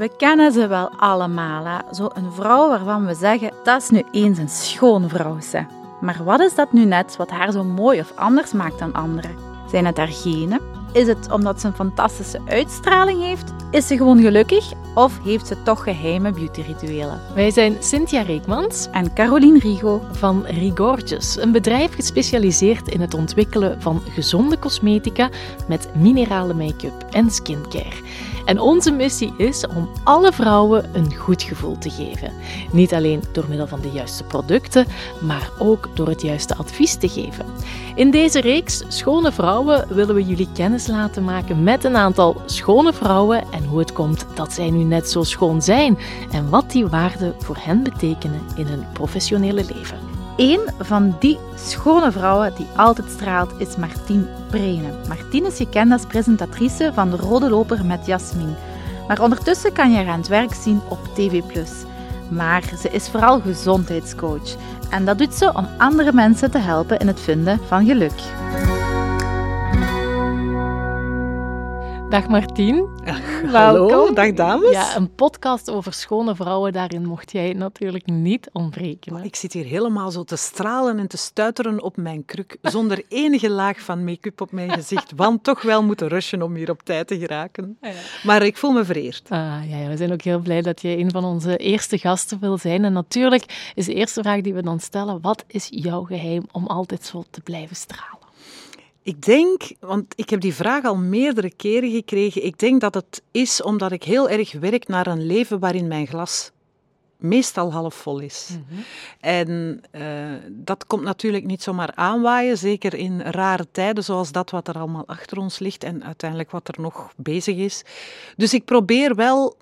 We kennen ze wel allemaal, hè? zo een vrouw waarvan we zeggen, dat is nu eens een schone vrouw. Ze. Maar wat is dat nu net wat haar zo mooi of anders maakt dan anderen? Zijn het haar genen? Is het omdat ze een fantastische uitstraling heeft? Is ze gewoon gelukkig? Of heeft ze toch geheime beautyrituelen? Wij zijn Cynthia Reekmans En Caroline Rigo. van Rigorges, een bedrijf gespecialiseerd in het ontwikkelen van gezonde cosmetica met minerale make-up en skincare. En onze missie is om alle vrouwen een goed gevoel te geven. Niet alleen door middel van de juiste producten, maar ook door het juiste advies te geven. In deze reeks Schone Vrouwen willen we jullie kennis laten maken met een aantal schone vrouwen en hoe het komt dat zij nu net zo schoon zijn en wat die waarden voor hen betekenen in hun professionele leven. Eén van die schone vrouwen die altijd straalt is Martien Brene. Martien is gekend als presentatrice van De Rode Loper met Jasmin. Maar ondertussen kan je haar aan het werk zien op TV+. Maar ze is vooral gezondheidscoach. En dat doet ze om andere mensen te helpen in het vinden van geluk. Dag Martien. Hallo, Welkom. dag dames. Ja, een podcast over schone vrouwen, daarin mocht jij natuurlijk niet ontbreken. hè? Ik zit hier helemaal zo te stralen en te stuiteren op mijn kruk, zonder enige laag van make-up op mijn gezicht, want toch wel moeten rushen om hier op tijd te geraken. Maar ik voel me vereerd. Ah, ja, ja, we zijn ook heel blij dat jij een van onze eerste gasten wil zijn. En natuurlijk is de eerste vraag die we dan stellen, wat is jouw geheim om altijd zo te blijven stralen? Ik denk, want ik heb die vraag al meerdere keren gekregen, ik denk dat het is omdat ik heel erg werk naar een leven waarin mijn glas meestal half vol is. En eh, dat komt natuurlijk niet zomaar aanwaaien, zeker in rare tijden zoals dat wat er allemaal achter ons ligt en uiteindelijk wat er nog bezig is. Dus ik probeer wel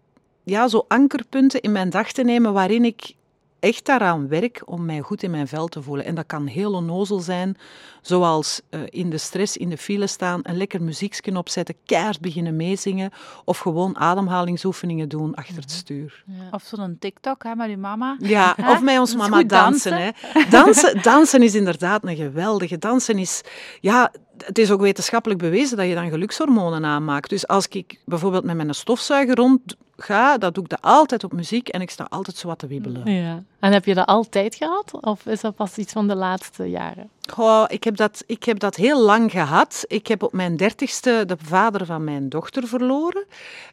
ja, zo ankerpunten in mijn dag te nemen waarin ik echt daaraan werk om mij goed in mijn vel te voelen. En dat kan heel onnozel zijn, zoals eh, in de stress in de file staan, een lekker muziekje opzetten, keihard beginnen meezingen of gewoon ademhalingsoefeningen doen achter het stuur. Of zo'n TikTok hè, met uw mama. Ja, Hè? of met ons mama dansen. dansen. Hè. Dansen, dansen is inderdaad een geweldige. Dansen is, ja, het is ook wetenschappelijk bewezen dat je dan gelukshormonen aanmaakt. Dus als ik bijvoorbeeld met mijn stofzuiger rond ga, dat doe ik dat altijd op muziek en ik sta altijd zo wat te wiebelen. Ja. En heb je dat altijd gehad? Of is dat pas iets van de laatste jaren? Goh, ik, heb dat, ik heb dat heel lang gehad. Ik heb op mijn dertigste de vader van mijn dochter verloren.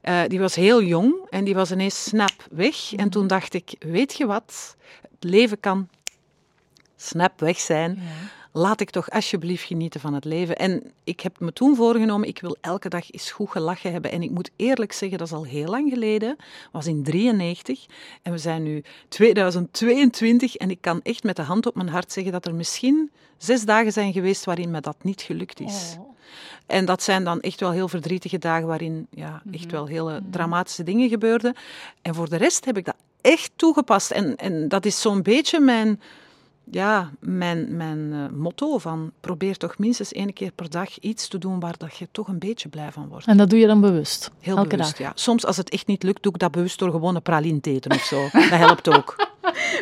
Eh, die was heel jong en die was ineens snap weg. En toen dacht ik, weet je wat? Het leven kan snap weg zijn. Laat ik toch alsjeblieft genieten van het leven. En ik heb me toen voorgenomen, ik wil elke dag eens goed gelachen hebben. En ik moet eerlijk zeggen, dat is al heel lang geleden. was in 93 en we zijn nu 2022. En ik kan echt met de hand op mijn hart zeggen dat er misschien zes dagen zijn geweest waarin me dat niet gelukt is. En dat zijn dan echt wel heel verdrietige dagen waarin ja, echt wel hele dramatische dingen gebeurden. En voor de rest heb ik dat echt toegepast. En, en dat is zo'n beetje mijn, ja, mijn, mijn eh, motto van probeer toch minstens één keer per dag iets te doen waar dat je toch een beetje blij van wordt. En dat doe je dan bewust? Heel elke bewust, dag? ja. Soms als het echt niet lukt, doe ik dat bewust door gewoon een praline te eten of zo. Dat helpt ook.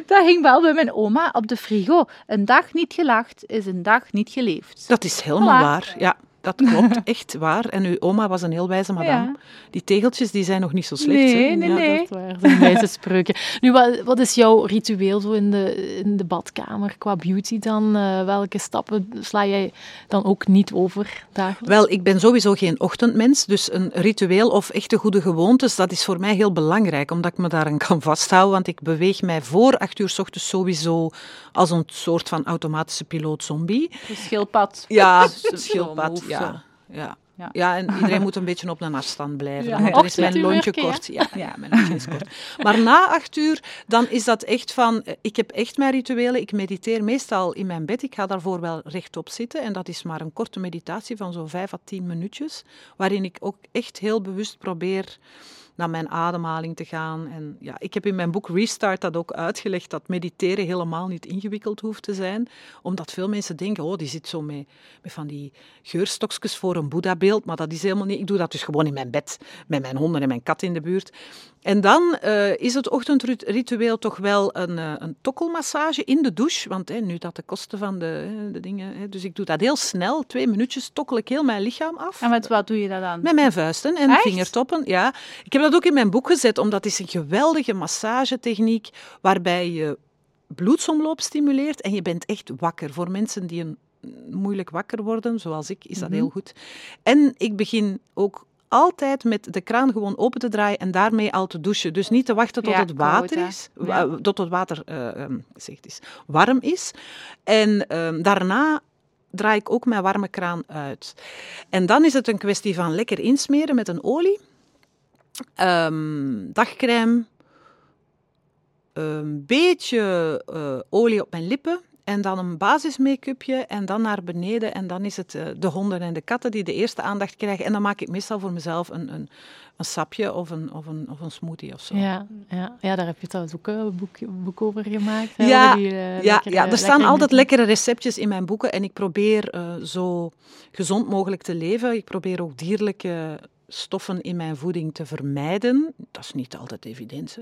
Dat ging wel bij mijn oma op de frigo. Een dag niet gelacht is een dag niet geleefd. Dat is helemaal Voilà. waar. Ja, dat klopt. Echt waar. En uw oma was een heel wijze madame. Ja. Die tegeltjes die zijn nog niet zo slecht. hè. Nee, nee, Ja, nee. Dat is waar, dat zijn wijze spreuken. Nu, wat, wat is jouw ritueel zo in de, in de badkamer qua beauty dan? Eh, welke stappen sla jij dan ook niet over dagelijks? Wel, ik ben sowieso geen ochtendmens, dus een ritueel of echte goede gewoontes, dat is voor mij heel belangrijk, omdat ik me daaraan kan vasthouden, want ik beweeg mij voor acht uur 's ochtends sowieso als een soort van automatische piloot-zombie. Een schildpad. Ja, Zo- schildpad, ja. Ja. Ja. Ja, en iedereen moet een beetje op een afstand blijven. Ja. want dan is mijn lontje kort. Ja, ja, mijn lontje is kort. Maar na acht uur, dan is dat echt van... eh, Ik heb echt mijn rituelen. Ik mediteer meestal in mijn bed. Ik ga daarvoor wel rechtop zitten. En dat is maar een korte meditatie van zo'n vijf à tien minuutjes. Waarin ik ook echt heel bewust probeer naar mijn ademhaling te gaan. En ja, ik heb in mijn boek Restart dat ook uitgelegd, dat mediteren helemaal niet ingewikkeld hoeft te zijn. Omdat veel mensen denken, oh, die zit zo met, met van die geurstokjes voor een Boeddha-beeld. Maar dat is helemaal niet. Ik doe dat dus gewoon in mijn bed, met mijn honden en mijn kat in de buurt. En dan eh, is het ochtendritueel toch wel een, eh, een tokkelmassage in de douche. Want nu dat de kosten van de, de dingen... Dus ik doe dat heel snel. Twee minuutjes tokkel ik heel mijn lichaam af. En met wat doe je dat dan? Met mijn vuisten en Echt? vingertoppen, ja. Ik heb dat ook in mijn boek gezet, omdat het is een geweldige massagetechniek waarbij je bloedsomloop stimuleert en je bent echt wakker. Voor mensen die een moeilijk wakker worden, zoals ik, is dat Mhm. heel goed. En ik begin ook altijd met de kraan gewoon open te draaien en daarmee al te douchen. Dus niet te wachten tot Ja, het water koud, is, Ja. tot het water zegt is, warm is. En ehm, daarna draai ik ook mijn warme kraan uit. En dan is het een kwestie van lekker insmeren met een olie, Ehm, dagcrème, een beetje eh, olie op mijn lippen en dan een basismake-upje en dan naar beneden. En dan is het eh, de honden en de katten die de eerste aandacht krijgen. En dan maak ik meestal voor mezelf een, een, een sapje of een, of, een, of een smoothie of zo. Ja, ja, ja, daar heb je trouwens ook een boek, boek over gemaakt. hè, Ja, die, eh, Ja, lekkere- ja, er staan lekkere altijd lekkere receptjes in mijn boeken en ik probeer eh, zo gezond mogelijk te leven. Ik probeer ook dierlijke stoffen in mijn voeding te vermijden. Dat is niet altijd evident. hè.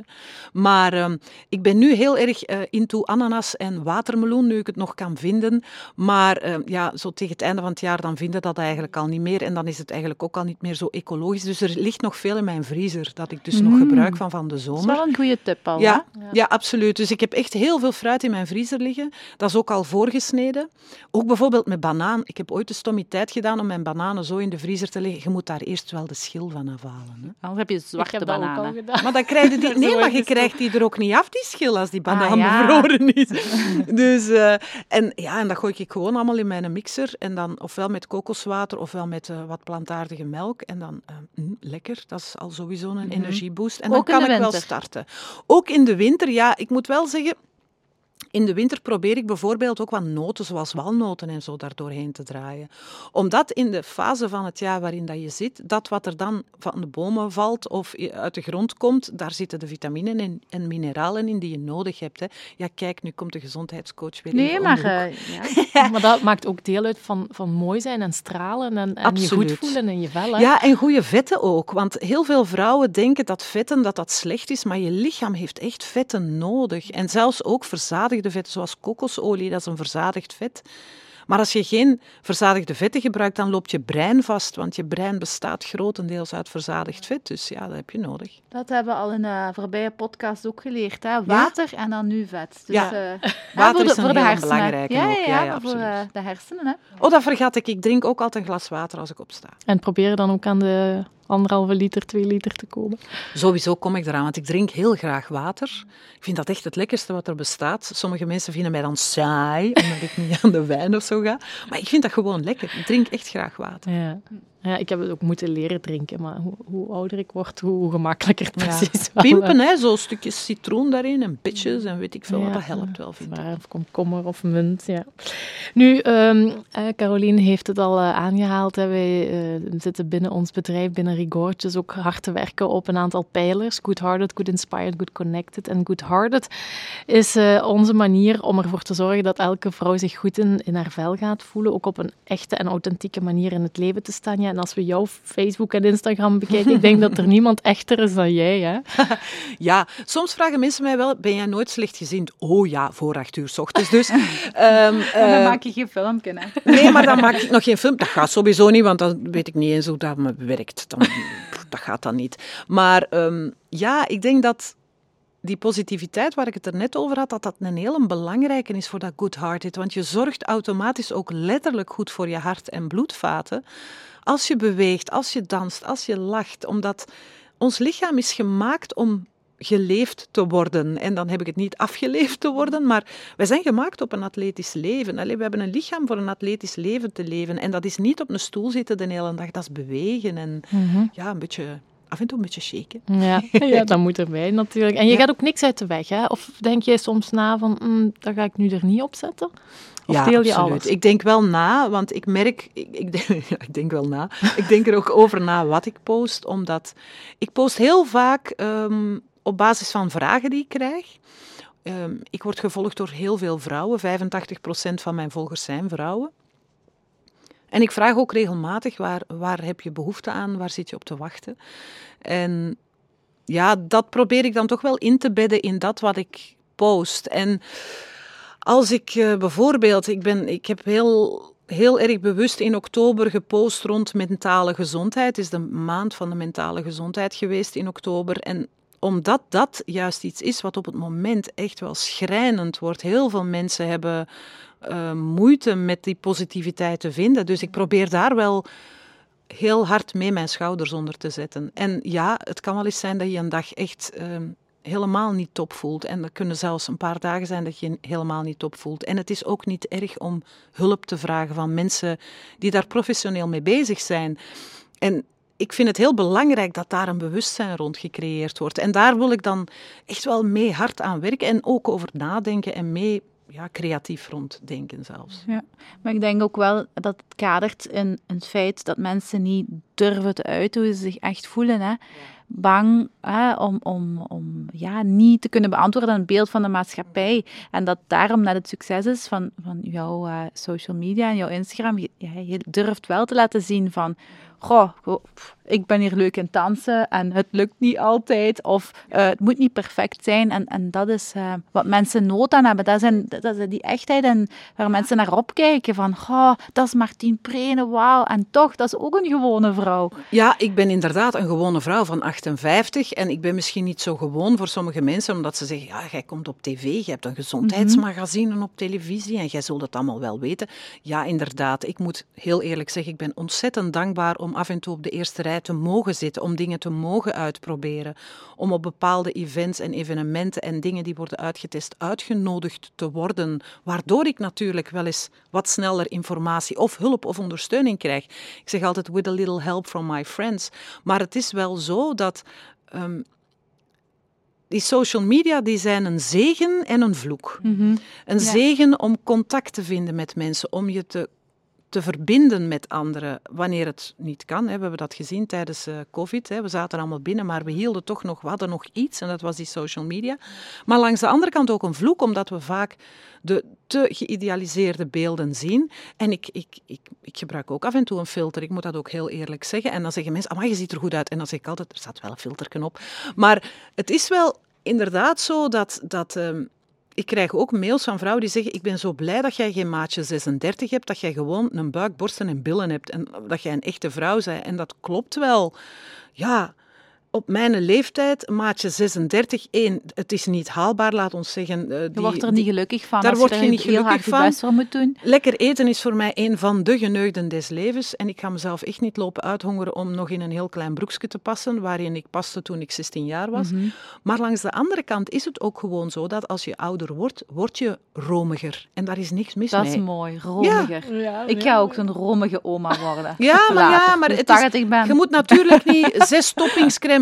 Maar ehm, ik ben nu heel erg eh, into ananas en watermeloen, nu ik het nog kan vinden. Maar ehm, ja, zo tegen het einde van het jaar dan vinden dat eigenlijk al niet meer. En dan is het eigenlijk ook al niet meer zo ecologisch. Dus er ligt nog veel in mijn vriezer dat ik dus nog Mm. gebruik van van de Dat is zomer. wel een goede tip al, Ja, ja. absoluut. Dus ik heb echt heel veel fruit in mijn vriezer liggen. Dat is ook al voorgesneden. Ook bijvoorbeeld met banaan. Ik heb ooit de stommiteit gedaan om mijn bananen zo in de vriezer te leggen. Je moet daar eerst wel de schil van afhalen. Hè. Anders heb je Ik zwarte heb dat ook al bananen. gedaan. Maar dan krijg je die... Nee, maar je krijgt die er ook niet af, die schil, als die banaan Ah, ja. bevroren is. Dus, eh, en, ja, en dat gooi ik gewoon allemaal in mijn mixer. En dan ofwel met kokoswater, ofwel met eh, wat plantaardige melk. En dan, eh, mm, lekker, dat is al sowieso een energieboost. En dan Ook kan ik wel starten. Ook in de winter, ja, ik moet wel zeggen... In de winter probeer ik bijvoorbeeld ook wat noten, zoals walnoten en zo, daar doorheen te draaien. Omdat in de fase van het jaar waarin dat je zit, dat wat er dan van de bomen valt of uit de grond komt, daar zitten de vitaminen en, en mineralen in die je nodig hebt. Hè. Ja, kijk, nu komt de gezondheidscoach weer Nee, maar eh, ja. Maar dat maakt ook deel uit van, van mooi zijn en stralen en, en je goed voelen in je vel. Hè? Ja, en goede vetten ook. Want heel veel vrouwen denken dat vetten dat dat slecht is, maar je lichaam heeft echt vetten nodig. En zelfs ook verzadigde vetten, zoals kokosolie, dat is een verzadigd vet. Maar als je geen verzadigde vetten gebruikt, dan loopt je brein vast, want je brein bestaat grotendeels uit verzadigd vet. Dus ja, dat heb je nodig. Dat hebben we al in de voorbije podcast ook geleerd. Hè? Water en dan nu vet. Dus, Ja. eh, Water voor de, is een voor de heel hersenen. belangrijke ja, ook. ja, Ja, ja, ja, voor eh, absoluut. de hersenen. Hè? Oh, dat vergat ik. Ik drink ook altijd een glas water als ik opsta. En probeer dan ook aan de anderhalve liter, twee liter te komen. Sowieso kom ik eraan, want ik drink heel graag water. Ik vind dat echt het lekkerste wat er bestaat. Sommige mensen vinden mij dan saai, omdat ik niet aan de wijn of zo ga. Maar ik vind dat gewoon lekker. Ik drink echt graag water. Ja. Ja, ik heb het ook moeten leren drinken, maar hoe, hoe ouder ik word, hoe gemakkelijker het Ja. precies wel, Pimpen, hè. hè, zo stukjes citroen daarin en pitjes en weet ik veel wat. Dat helpt wel, vind ik. Waar, of komkommer of munt, ja. Nu, eh, Caroline heeft het al eh, aangehaald. Hè. Wij eh, zitten binnen ons bedrijf, binnen Rigortjes, ook hard te werken op een aantal pijlers. Good-hearted, good-inspired, good-connected. En good-hearted is eh, onze manier om ervoor te zorgen dat elke vrouw zich goed in, in haar vel gaat voelen. Ook op een echte en authentieke manier in het leven te staan. Ja, en als we jouw Facebook en Instagram bekijken, ik denk dat er niemand echter is dan jij, hè? Ja, soms vragen mensen mij wel, ben jij nooit slechtgezind? Oh ja, voor acht uur 's ochtends. Dus, ehm, dan eh, maak je geen filmpje. Hè? Nee, maar dan maak ik nog geen film. Dat gaat sowieso niet, want dan weet ik niet eens hoe dat me werkt. Dan, pff, dat gaat dan niet. Maar ehm, ja, ik denk dat die positiviteit waar ik het er net over had, dat dat een hele belangrijke is voor dat good-hearted. Want je zorgt automatisch ook letterlijk goed voor je hart en bloedvaten. Als je beweegt, als je danst, als je lacht. Omdat ons lichaam is gemaakt om geleefd te worden. En dan heb ik het niet afgeleefd te worden, maar wij zijn gemaakt op een atletisch leven. Allee, we hebben een lichaam voor een atletisch leven te leven. En dat is niet op een stoel zitten de hele dag, dat is bewegen en ja, een beetje, af en toe een beetje shaken. Ja, ja, dat moet erbij natuurlijk. En je Ja. gaat ook niks uit de weg, hè? Of denk jij soms na van, mm, dat ga ik nu er niet op zetten? Of ja, deel je absoluut. alles? Ik denk wel na, want ik merk, ik, ik, denk, ja, ik denk wel na. Ik denk er ook over na wat ik post, omdat ik post heel vaak ehm, op basis van vragen die ik krijg. Ehm, ik word gevolgd door heel veel vrouwen. 85% van mijn volgers zijn vrouwen. En ik vraag ook regelmatig, waar, waar heb je behoefte aan? Waar zit je op te wachten? En ja, dat probeer ik dan toch wel in te bedden in dat wat ik post. En als ik eh, bijvoorbeeld, ik, ben, ik heb heel heel erg bewust in oktober gepost rond mentale gezondheid. Het is de maand van de mentale gezondheid geweest in oktober. En omdat dat juist iets is wat op het moment echt wel schrijnend wordt. Heel veel mensen hebben uh, moeite met die positiviteit te vinden. Dus ik probeer daar wel heel hard mee mijn schouders onder te zetten. En ja, het kan wel eens zijn dat je een dag echt uh, helemaal niet top voelt. En er kunnen zelfs een paar dagen zijn dat je helemaal niet top voelt. En het is ook niet erg om hulp te vragen van mensen die daar professioneel mee bezig zijn. En ik vind het heel belangrijk dat daar een bewustzijn rond gecreëerd wordt. En daar wil ik dan echt wel mee hard aan werken en ook over nadenken en mee ja, creatief ronddenken zelfs. Ja, maar ik denk ook wel dat het kadert in, het feit dat mensen niet durven te uiten hoe ze zich echt voelen. Hè. Bang hè, om, om, om ja, niet te kunnen beantwoorden aan het beeld van de maatschappij. En dat daarom net het succes is van, van jouw uh, social media en jouw Instagram. Je, je durft wel te laten zien van goh, ik ben hier leuk in dansen en het lukt niet altijd of uh, het moet niet perfect zijn. En, en dat is uh, wat mensen nood aan hebben. Dat, zijn, dat is die echtheid en waar mensen naar opkijken van, goh, dat is Martien Prene, wauw. En toch, dat is ook een gewone vrouw. Ja, ik ben inderdaad een gewone vrouw van 58 en ik ben misschien niet zo gewoon voor sommige mensen, omdat ze zeggen, ja, jij komt op tv, je hebt een gezondheidsmagazine mm op televisie en jij zult het allemaal wel weten. Ja, inderdaad, ik moet heel eerlijk zeggen, ik ben ontzettend dankbaar om af en toe op de eerste rij te mogen zitten, om dingen te mogen uitproberen, om op bepaalde events en evenementen en dingen die worden uitgetest uitgenodigd te worden, waardoor ik natuurlijk wel eens wat sneller informatie of hulp of ondersteuning krijg. Ik zeg altijd with a little help from my friends, maar het is wel zo dat um, die social media die zijn een zegen en een vloek. Mm Een zegen om contact te vinden met mensen, om je te te verbinden met anderen wanneer het niet kan. We hebben dat gezien tijdens uh, COVID. We zaten allemaal binnen, maar we hielden toch nog, hadden nog iets en dat was die social media. Maar langs de andere kant ook een vloek, omdat we vaak de te geïdealiseerde beelden zien. En ik, ik, ik, ik gebruik ook af en toe een filter, ik moet dat ook heel eerlijk zeggen. En dan zeggen mensen, maar je ziet er goed uit. En dan zeg ik altijd, er staat wel een filterken op. Maar het is wel inderdaad zo dat... dat ehm, ik krijg ook mails van vrouwen die zeggen: Ik ben zo blij dat jij geen maatje 36 hebt, dat jij gewoon een buik, borsten en billen hebt en dat jij een echte vrouw bent. En dat klopt wel. Ja, op mijn leeftijd, maatje 36, één, het is niet haalbaar, laat ons zeggen. Uh, die, je wordt er niet gelukkig van. Daar word je, niet gelukkig van. voor moet doen. Lekker eten is voor mij een van de geneugden des levens. En ik ga mezelf echt niet lopen uithongeren om nog in een heel klein broekje te passen, waarin ik paste toen ik 16 jaar was. Mhm. Maar langs de andere kant is het ook gewoon zo dat als je ouder wordt, word je romiger. En daar is niks mis mee. Dat is mooi, romiger. Ja. ik ga ook zo'n romige oma worden. Ja, maar, ja, maar het is, je moet natuurlijk niet zes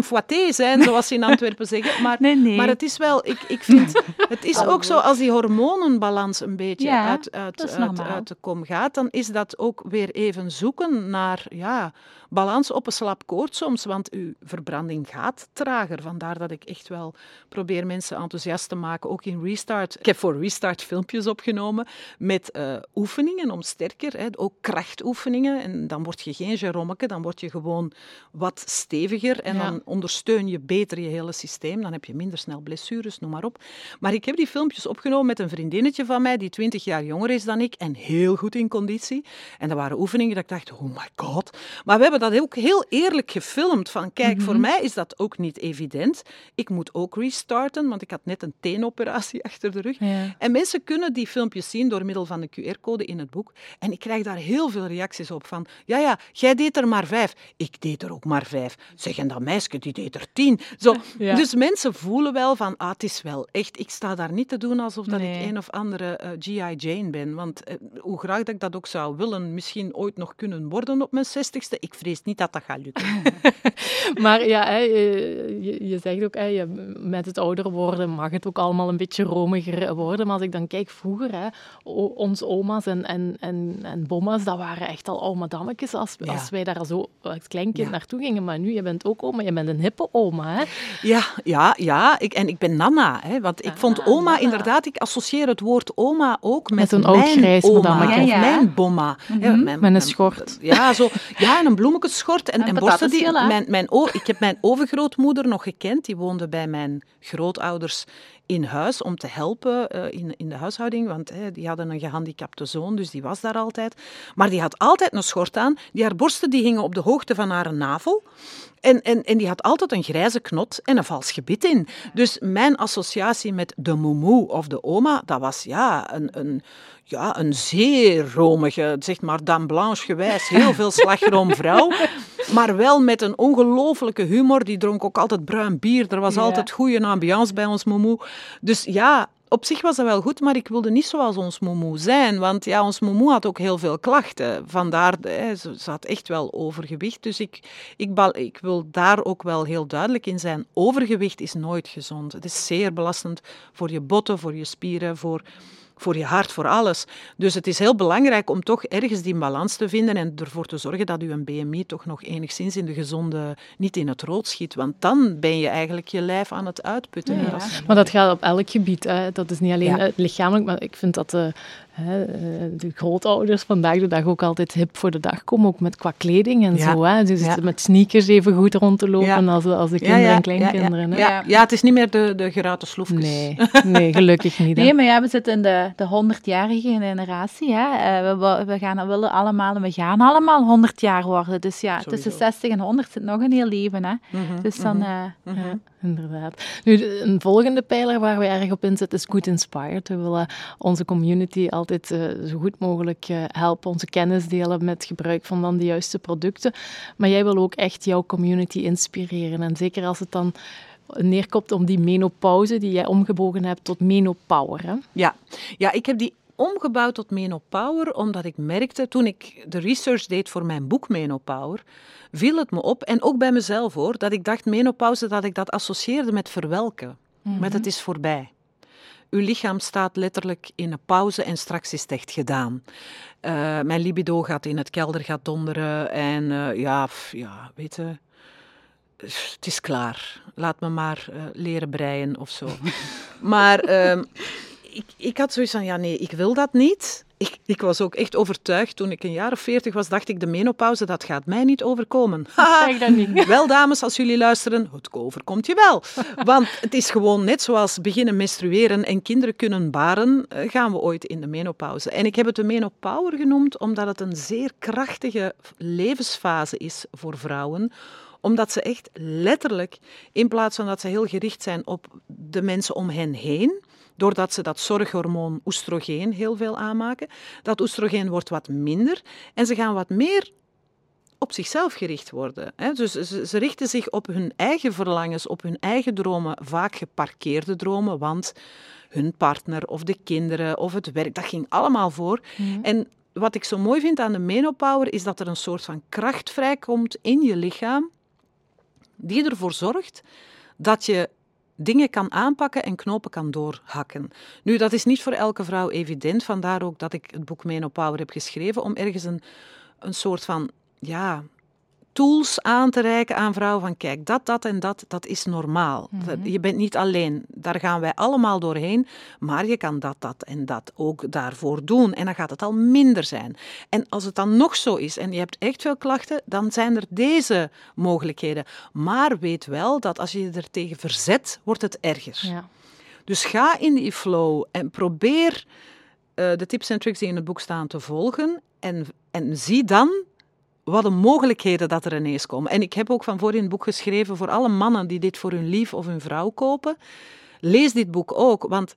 fouetté zijn, zoals ze in Antwerpen zeggen. Maar, nee, nee. maar het is wel, ik, ik vind, het is ook zo als die hormonenbalans een beetje uit, uit, uit, uit, de kom gaat, dan is dat ook weer even zoeken naar, ja, balans op een slap koord soms, want uw verbranding gaat trager. Vandaar dat ik echt wel probeer mensen enthousiast te maken, ook in Restart. Ik heb voor Restart filmpjes opgenomen met uh, oefeningen om sterker, hè, ook krachtoefeningen. En dan word je geen Jerommeke, dan word je gewoon wat steviger en dan ondersteun je beter je hele systeem. Dan heb je minder snel blessures, noem maar op. Maar ik heb die filmpjes opgenomen met een vriendinnetje van mij die 20 jaar jonger is dan ik en heel goed in conditie. En dat waren oefeningen dat ik dacht, oh my god. Maar we hebben dat ook heel eerlijk gefilmd. Van kijk, voor mhm. mij is dat ook niet evident. Ik moet ook restarten, want ik had net een teenoperatie achter de rug. En mensen kunnen die filmpjes zien door middel van de QR-code in het boek. En ik krijg daar heel veel reacties op van, ja, ja, jij deed er maar vijf. Ik deed er ook maar vijf. Zeggen dat meisje, die deed er tien. Zo. Dus mensen voelen wel van, ah, het is wel echt, ik sta daar niet te doen alsof dat ik een of andere uh, eh, G.I. Jane ben. Want uh, hoe graag dat ik dat ook zou willen, misschien ooit nog kunnen worden op mijn zestigste, ik vrees niet dat dat gaat lukken. maar ja, hè, je, je, zegt ook, hè, met het ouder worden mag het ook allemaal een beetje romiger worden. Maar als ik dan kijk vroeger, hè, onze oma's en, en, en, en bomma's, dat waren echt al oude madammetjes als, als wij daar zo als kleinkind ja. naartoe gingen. Maar nu, je bent ook oma, je bent een hippe oma, hè? Ja, ja, ja. Ik, en ik ben Nana, hè, want ik vond oma inderdaad, ik associeer het woord oma ook met, Met een oud grijs oma, Ja, ja. mijn bomma. Hè, mijn- Met een schort. Ja, zo, ja en een bloemenkenschort en, En en borsten. Die, mijn, mijn, o- ik heb mijn overgrootmoeder nog gekend, die woonde bij mijn grootouders in huis om te helpen eh, in, in de huishouding, want die hadden een gehandicapte zoon, dus die was daar altijd. Maar die had altijd een schort aan, die haar borsten die hingen op de hoogte van haar navel. En, en, en die had altijd een grijze knot en een vals gebit in. Dus mijn associatie met de moemoe of de oma, dat was ja, een, een, ja, een zeer romige, zeg maar dame blanche gewijs, heel veel slagroom vrouw. Maar wel met een ongelofelijke humor. Die dronk ook altijd bruin bier. Er was Ja. altijd goede ambiance bij ons moemoe. Dus ja, op zich was dat wel goed, maar ik wilde niet zoals ons moemoe zijn. Want ja, ons moemoe had ook heel veel klachten. Vandaar, hè, ze, had echt wel overgewicht. Dus ik, ik, bal- ik wil daar ook wel heel duidelijk in zijn. Overgewicht is nooit gezond. Het is zeer belastend voor je botten, voor je spieren, voor voor je hart, voor alles. Dus het is heel belangrijk om toch ergens die balans te vinden en ervoor te zorgen dat je BMI toch nog enigszins in de gezonde, niet in het rood schiet. Want dan ben je eigenlijk je lijf aan het uitputten. Ja. Maar dat gaat op elk gebied. Hè. Dat is niet alleen Ja. eh, lichamelijk, maar ik vind dat de, hè, eh, de grootouders vandaag de dag ook altijd hip voor de dag komen, ook met qua kleding en Ja. zo. Hè. Dus Ja. met sneakers even goed rond te lopen Ja. als, de- als de Ja, kinderen ja, en kleinkinderen. Ja, hè. ja, ja. Ja, het is niet meer de, de gerate sloefjes. Nee, nee, gelukkig niet. hè. Nee, maar ja, we zitten in de, de 100-jarige generatie. Hè. Eh, we, we gaan, willen allemaal, we gaan allemaal 100 jaar worden. Dus ja, Sowieso. tussen 60 en 100 zit nog een heel leven. Hè. Mhm, Dus dan, mhm. eh, Ja, inderdaad. Nu, een volgende pijler waar we erg op inzetten is Good Inspired. We willen onze community altijd eh, zo goed mogelijk eh, helpen, onze kennis delen met gebruik van dan de juiste producten. Maar jij wil ook echt jouw community inspireren. En zeker als het dan neerkomt om die menopauze die jij omgebogen hebt tot menopower. Hè? Ja. ja, ik heb die omgebouwd tot Menopower, omdat ik merkte, toen ik de research deed voor mijn boek Menopower, viel het me op, en ook bij mezelf hoor, dat ik dacht menopauze, dat ik dat associeerde met verwelken. Met het is voorbij. Uw lichaam staat letterlijk in een pauze en straks is het echt gedaan. Eh, mijn libido gaat in het kelder gaat donderen en eh, ja, pff, ja, weet je, het is klaar. Laat me maar eh, leren breien of zo. maar ehm, ik, ik had zoiets van, ja nee, ik wil dat niet. Ik, ik was ook echt overtuigd, toen ik een jaar of veertig was, dacht ik, de menopauze, dat gaat mij niet overkomen. Dat niet. Wel, dames, als jullie luisteren, het overkomt je wel. Want het is gewoon net zoals beginnen menstrueren en kinderen kunnen baren, eh, gaan we ooit in de menopauze. En ik heb het de menopower genoemd, omdat het een zeer krachtige levensfase is voor vrouwen omdat ze echt letterlijk, in plaats van dat ze heel gericht zijn op de mensen om hen heen, doordat ze dat zorghormoon oestrogeen heel veel aanmaken, dat oestrogeen wordt wat minder en ze gaan wat meer op zichzelf gericht worden. Dus ze, richten zich op hun eigen verlangens, op hun eigen dromen, vaak geparkeerde dromen, want hun partner of de kinderen of het werk, dat ging allemaal voor. En wat ik zo mooi vind aan de menopower is dat er een soort van kracht vrijkomt in je lichaam die ervoor zorgt dat je dingen kan aanpakken en knopen kan doorhakken. Nu, dat is niet voor elke vrouw evident, vandaar ook dat ik het boek Menopower heb geschreven, om ergens een, een soort van, ja, tools aan te reiken aan vrouwen van kijk, dat, dat en dat, dat is normaal. Dat- Je bent niet alleen, daar gaan wij allemaal doorheen, maar je kan dat, dat en dat ook daarvoor doen en dan gaat het al minder zijn. En als het dan nog zo is en je hebt echt veel klachten, dan zijn er deze mogelijkheden. Maar weet wel dat als je je er tegen verzet, wordt het erger. Ja. Dus ga in die flow en probeer eh, de tips en tricks die in het boek staan te volgen. En, en zie dan wat de mogelijkheden dat er ineens komen. En ik heb ook van voor in het boek geschreven voor alle mannen die dit voor hun lief of hun vrouw kopen. Lees dit boek ook, want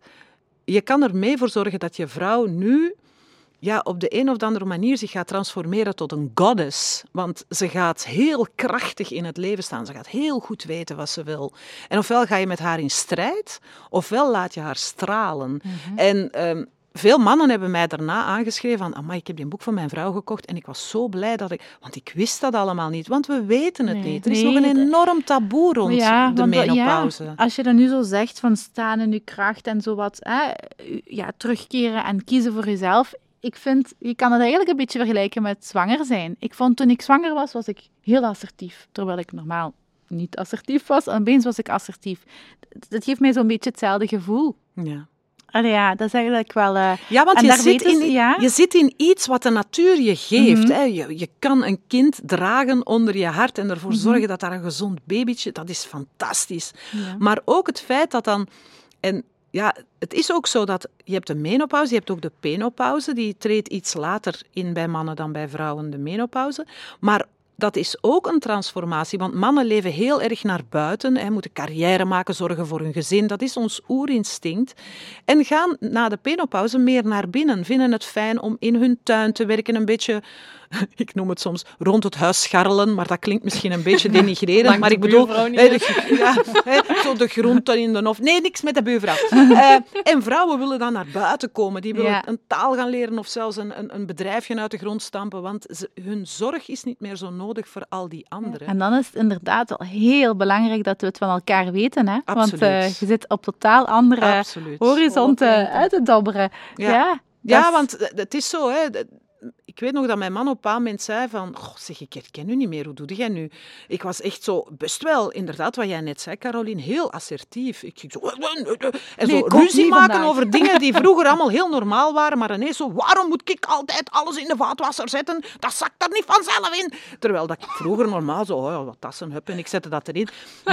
je kan er mee voor zorgen dat je vrouw nu ja, op de een of andere manier zich gaat transformeren tot een goddess. Want ze gaat heel krachtig in het leven staan. Ze gaat heel goed weten wat ze wil. En ofwel ga je met haar in strijd, ofwel laat je haar stralen. En ehm, veel mannen hebben mij daarna aangeschreven van, ik heb die boek van mijn vrouw gekocht en ik was zo blij dat ik... Want ik wist dat allemaal niet, want we weten het Nee. niet. Er is Nee, nog een enorm taboe rond ja, de menopauze. Ja, als je dat nu zo zegt, van staan in je kracht en zo wat, hè, ja, terugkeren en kiezen voor jezelf. Ik vind, je kan het eigenlijk een beetje vergelijken met zwanger zijn. Ik vond toen ik zwanger was, was ik heel assertief, terwijl ik normaal niet assertief was. En opeens was ik assertief. Dat geeft mij zo'n beetje hetzelfde gevoel. Ja. Allee, ja, dat is eigenlijk wel... eh, Ja, want En je zit, in, ja. je zit in iets wat de natuur je geeft. Mhm. hè. Je, je kan een kind dragen onder je hart en ervoor Mhm. zorgen dat daar een gezond babytje... Dat is fantastisch. ja. Maar ook het feit dat dan... En ja, het is ook zo dat je hebt de menopauze, je hebt ook de penopauze. Die treedt iets later in bij mannen dan bij vrouwen, de menopauze. Maar dat is ook een transformatie, want mannen leven heel erg naar buiten, hè, moeten carrière maken, zorgen voor hun gezin. Dat is ons oerinstinct. En gaan na de penopauze meer naar binnen, vinden het fijn om in hun tuin te werken, een beetje, ik noem het soms, rond het huis scharrelen, maar dat klinkt misschien een beetje denigrerend, maar de ik bedoel, hè, de- ja, zo de groenten in de hof. Nee, niks met de buurvrouw. Eh, en vrouwen willen dan naar buiten komen, die willen Ja. een taal gaan leren of zelfs een, een, een bedrijfje uit de grond stampen, want ze- hun zorg is niet meer zo nodig voor al die anderen. En dan is het inderdaad wel heel belangrijk dat we het van elkaar weten. Hè? Want Absoluut. eh, je zit op totaal andere Absoluut. horizonten uit te dobberen. Ja. Ja, Ja, want het- het is zo, hè. Ik weet nog dat mijn man op een bepaald moment zei van... Goh, zeg, ik herken u niet meer. Hoe doe jij nu? Ik was echt zo, best wel, inderdaad, wat jij net zei, Caroline, heel assertief. Ik ging zo... En zo ruzie maken vandaag. over dingen die vroeger allemaal heel normaal waren, maar ineens zo... Waarom moet ik altijd alles in de vaatwasser zetten? Dat zakt er niet vanzelf in. Terwijl dat ik vroeger normaal zo... Oh, ja, wat tassen, hup, en ik zette dat erin.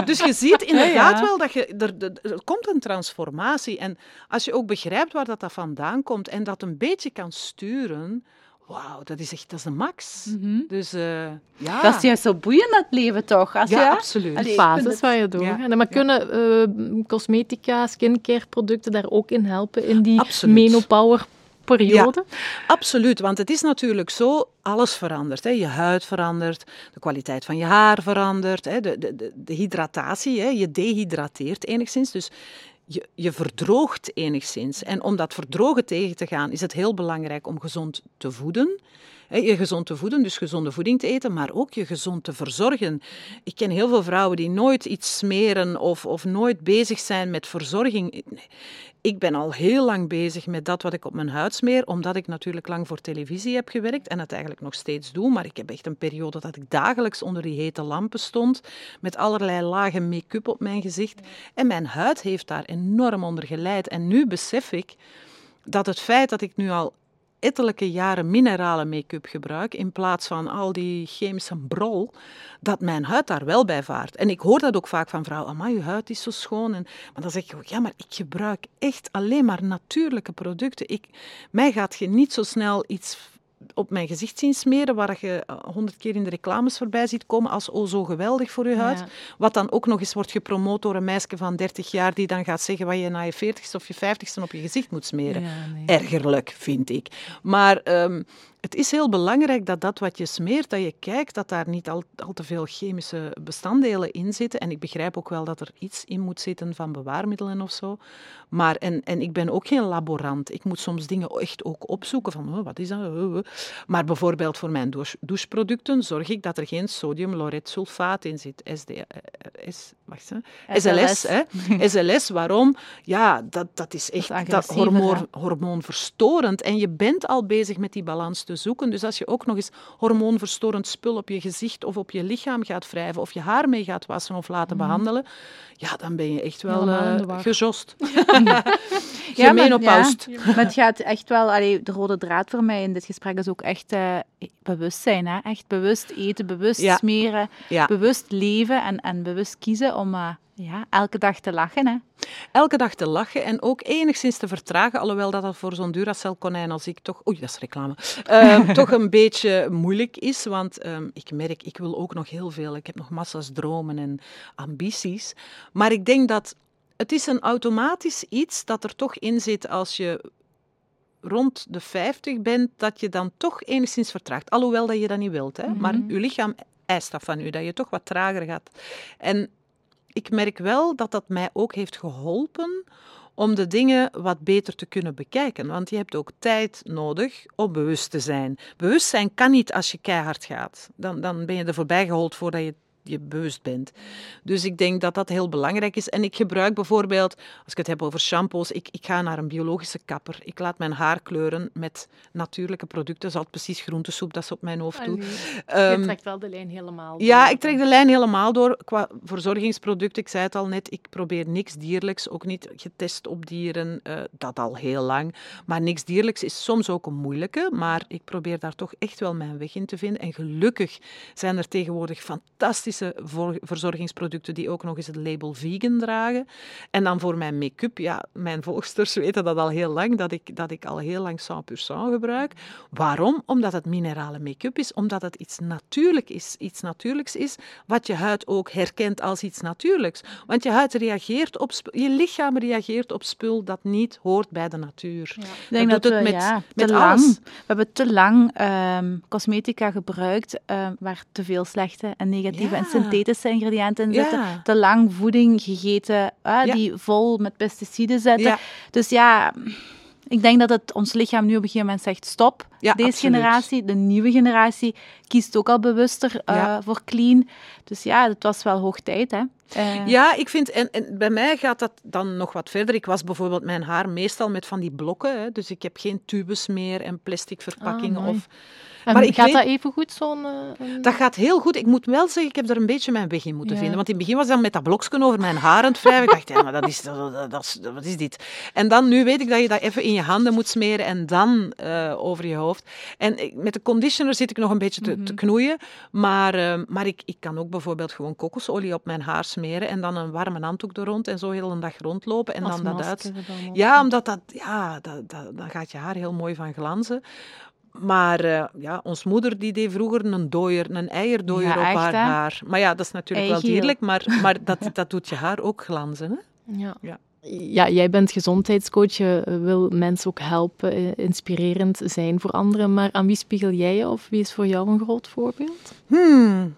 Dus je ziet inderdaad ja. wel dat je... Er, er, er komt een transformatie. En als je ook begrijpt waar dat, dat vandaan komt en dat een beetje kan sturen... Wauw, dat is echt dat is de max. Mhm. Dus eh, ja. dat is juist zo boeiend, dat leven toch? Als ja, je, absoluut. Allee, fases waar je door Ja. Maar kunnen eh, cosmetica, skincare producten daar ook in helpen in die Absoluut. menopower periode? Absoluut, want het is natuurlijk zo, alles verandert. Hè. Je huid verandert, de kwaliteit van je haar verandert, hè. De, de, de, de hydratatie, hè. je dehydrateert enigszins. Dus je, je verdroogt enigszins. En om dat verdrogen tegen te gaan, is het heel belangrijk om gezond te voeden. Je gezond te voeden, dus gezonde voeding te eten, maar ook je gezond te verzorgen. Ik ken heel veel vrouwen die nooit iets smeren of, of nooit bezig zijn met verzorging. Ik ben al heel lang bezig met dat wat ik op mijn huid smeer, omdat ik natuurlijk lang voor televisie heb gewerkt en het eigenlijk nog steeds doe. Maar ik heb echt een periode dat ik dagelijks onder die hete lampen stond, met allerlei lagen make-up op mijn gezicht. En mijn huid heeft daar enorm onder geleid. En nu besef ik dat het feit dat ik nu al ettelijke jaren minerale make-up gebruik, in plaats van al die chemische brol, dat mijn huid daar wel bij vaart. En ik hoor dat ook vaak van vrouwen, amai, je huid is zo schoon. En, maar dan zeg ook, ja, maar ik gebruik echt alleen maar natuurlijke producten. Ik, mij gaat je niet zo snel iets op mijn gezicht zien smeren, waar je honderd keer in de reclames voorbij ziet komen als oh zo geweldig voor je huid. Ja. Wat dan ook nog eens wordt gepromoot door een meisje van 30 jaar die dan gaat zeggen wat je na je 40ste of je 50ste op je gezicht moet smeren. Ja, nee. Ergerlijk, vind ik. Maar ehm, het is heel belangrijk dat dat wat je smeert, dat je kijkt dat daar niet al, al te veel chemische bestanddelen in zitten. En ik begrijp ook wel dat er iets in moet zitten van bewaarmiddelen of zo. Maar, en, en ik ben ook geen laborant. Ik moet soms dingen echt ook opzoeken van, oh, wat is dat? Oh, oh. Maar bijvoorbeeld voor mijn douche- doucheproducten zorg ik dat er geen sodium lauretsulfaat in zit. SD, eh, S, wacht, hè. SLS. Hè? SLS, waarom? Ja, dat, dat is echt dat hormoon, hormoonverstorend. En je bent al bezig met die balans te zoeken. Dus als je ook nog eens hormoonverstorend spul op je gezicht of op je lichaam gaat wrijven, of je haar mee gaat wassen of laten behandelen, ja, dan ben je echt wel war. gejost. Ja, maar-. Maar het gaat echt wel, allee, de rode draad voor mij in dit gesprek is ook echt eh, bewustzijn. Hè? Echt bewust eten, bewust Ja. smeren, Ja. bewust leven en, en bewust kiezen om eh, ja, elke dag te lachen. Hè? Elke dag te lachen en ook enigszins te vertragen, alhoewel dat, dat voor zo'n Duracell-konijn als ik toch... Oei, dat is reclame. Ehm, toch een beetje moeilijk is, want ehm, ik merk, ik wil ook nog heel veel. Ik heb nog massa's dromen en ambities. Maar ik denk dat het is een automatisch iets dat er toch in zit als je rond de 50 bent, dat je dan toch enigszins vertraagt. Alhoewel dat je dat niet wilt. Hè? Maar je lichaam eist dat van u, dat je toch wat trager gaat. En ik merk wel dat dat mij ook heeft geholpen om de dingen wat beter te kunnen bekijken. Want je hebt ook tijd nodig om bewust te zijn. Bewustzijn kan niet als je keihard gaat. Dan, dan ben je er voorbij gehold voordat je je bewust bent. Dus ik denk dat dat heel belangrijk is. En ik gebruik bijvoorbeeld, als ik het heb over shampoos, ik, ik ga naar een biologische kapper. Ik laat mijn haar kleuren met natuurlijke producten. Zoals precies groentesoep dat ze op mijn hoofd doet. je um, trekt wel de lijn helemaal door. Ja, ik trek de lijn helemaal door. Qua verzorgingsproducten, ik zei het al net, ik probeer niks dierlijks, ook niet getest op dieren, uh, dat al heel lang. Maar niks dierlijks is soms ook een moeilijke, maar ik probeer daar toch echt wel mijn weg in te vinden. En gelukkig zijn er tegenwoordig fantastische verzorgingsproducten die ook nog eens het label vegan dragen. En dan voor mijn make-up, ja, mijn volgsters weten dat al heel lang, dat ik, dat ik al heel lang 100% gebruik. Waarom? Omdat het minerale make-up is, omdat het iets natuurlijk is, iets natuurlijks is, wat je huid ook herkent als iets natuurlijks. Want je huid reageert op, je lichaam reageert op spul dat niet hoort bij de natuur. Ja. Ik denk dat, we, met, ja, met lang, we hebben te lang um, cosmetica gebruikt um, waar te veel slechte en negatieve en synthetische ingrediënten in zitten. Te lang voeding gegeten uh, die vol met pesticiden zitten. Dus ja... Ik denk dat het ons lichaam nu op een gegeven moment zegt stop. Deze generatie, de nieuwe generatie, kiest ook al bewuster uh, voor clean. Dus ja, het was wel hoog tijd. Hè? Uh. Ja, ik vind, en, en, bij mij gaat dat dan nog wat verder. Ik was bijvoorbeeld mijn haar meestal met van die blokken. Hè, dus ik heb geen tubes meer en plastic verpakkingen. Ah, of maar ik gaat weet, dat even goed, zo'n... Uh, dat gaat heel goed. Ik moet wel zeggen, ik heb er een beetje mijn weg in moeten vinden. Want in het begin was ik dan met dat blokje over mijn haar aan het wrijven. Ik dacht, ja, maar dat is, dat, dat, wat is dit? En dan, nu weet ik dat je dat even in je handen moet smeren en dan uh, over je hoofd. En met de conditioner zit ik nog een beetje te, te mhm. knoeien. Maar, uh, maar ik, ik kan ook bijvoorbeeld gewoon kokosolie op mijn haar smeren en dan een warme handdoek er rond en zo heel een dag rondlopen en Als dan dat uit. Ja, omdat dat, ja, dat, dat, dan gaat je haar heel mooi van glanzen. Maar uh, ja, ons moeder die deed vroeger een dooier, een eierdooier ja, op haar haar. Maar ja, dat is natuurlijk wel dierlijk, maar, maar dat, dat doet je haar ook glanzen. Hè? Ja. ja. Ja, jij bent gezondheidscoach, je wil mensen ook helpen, eh, inspirerend zijn voor anderen. Maar aan wie spiegel jij je of wie is voor jou een groot voorbeeld? Hmm.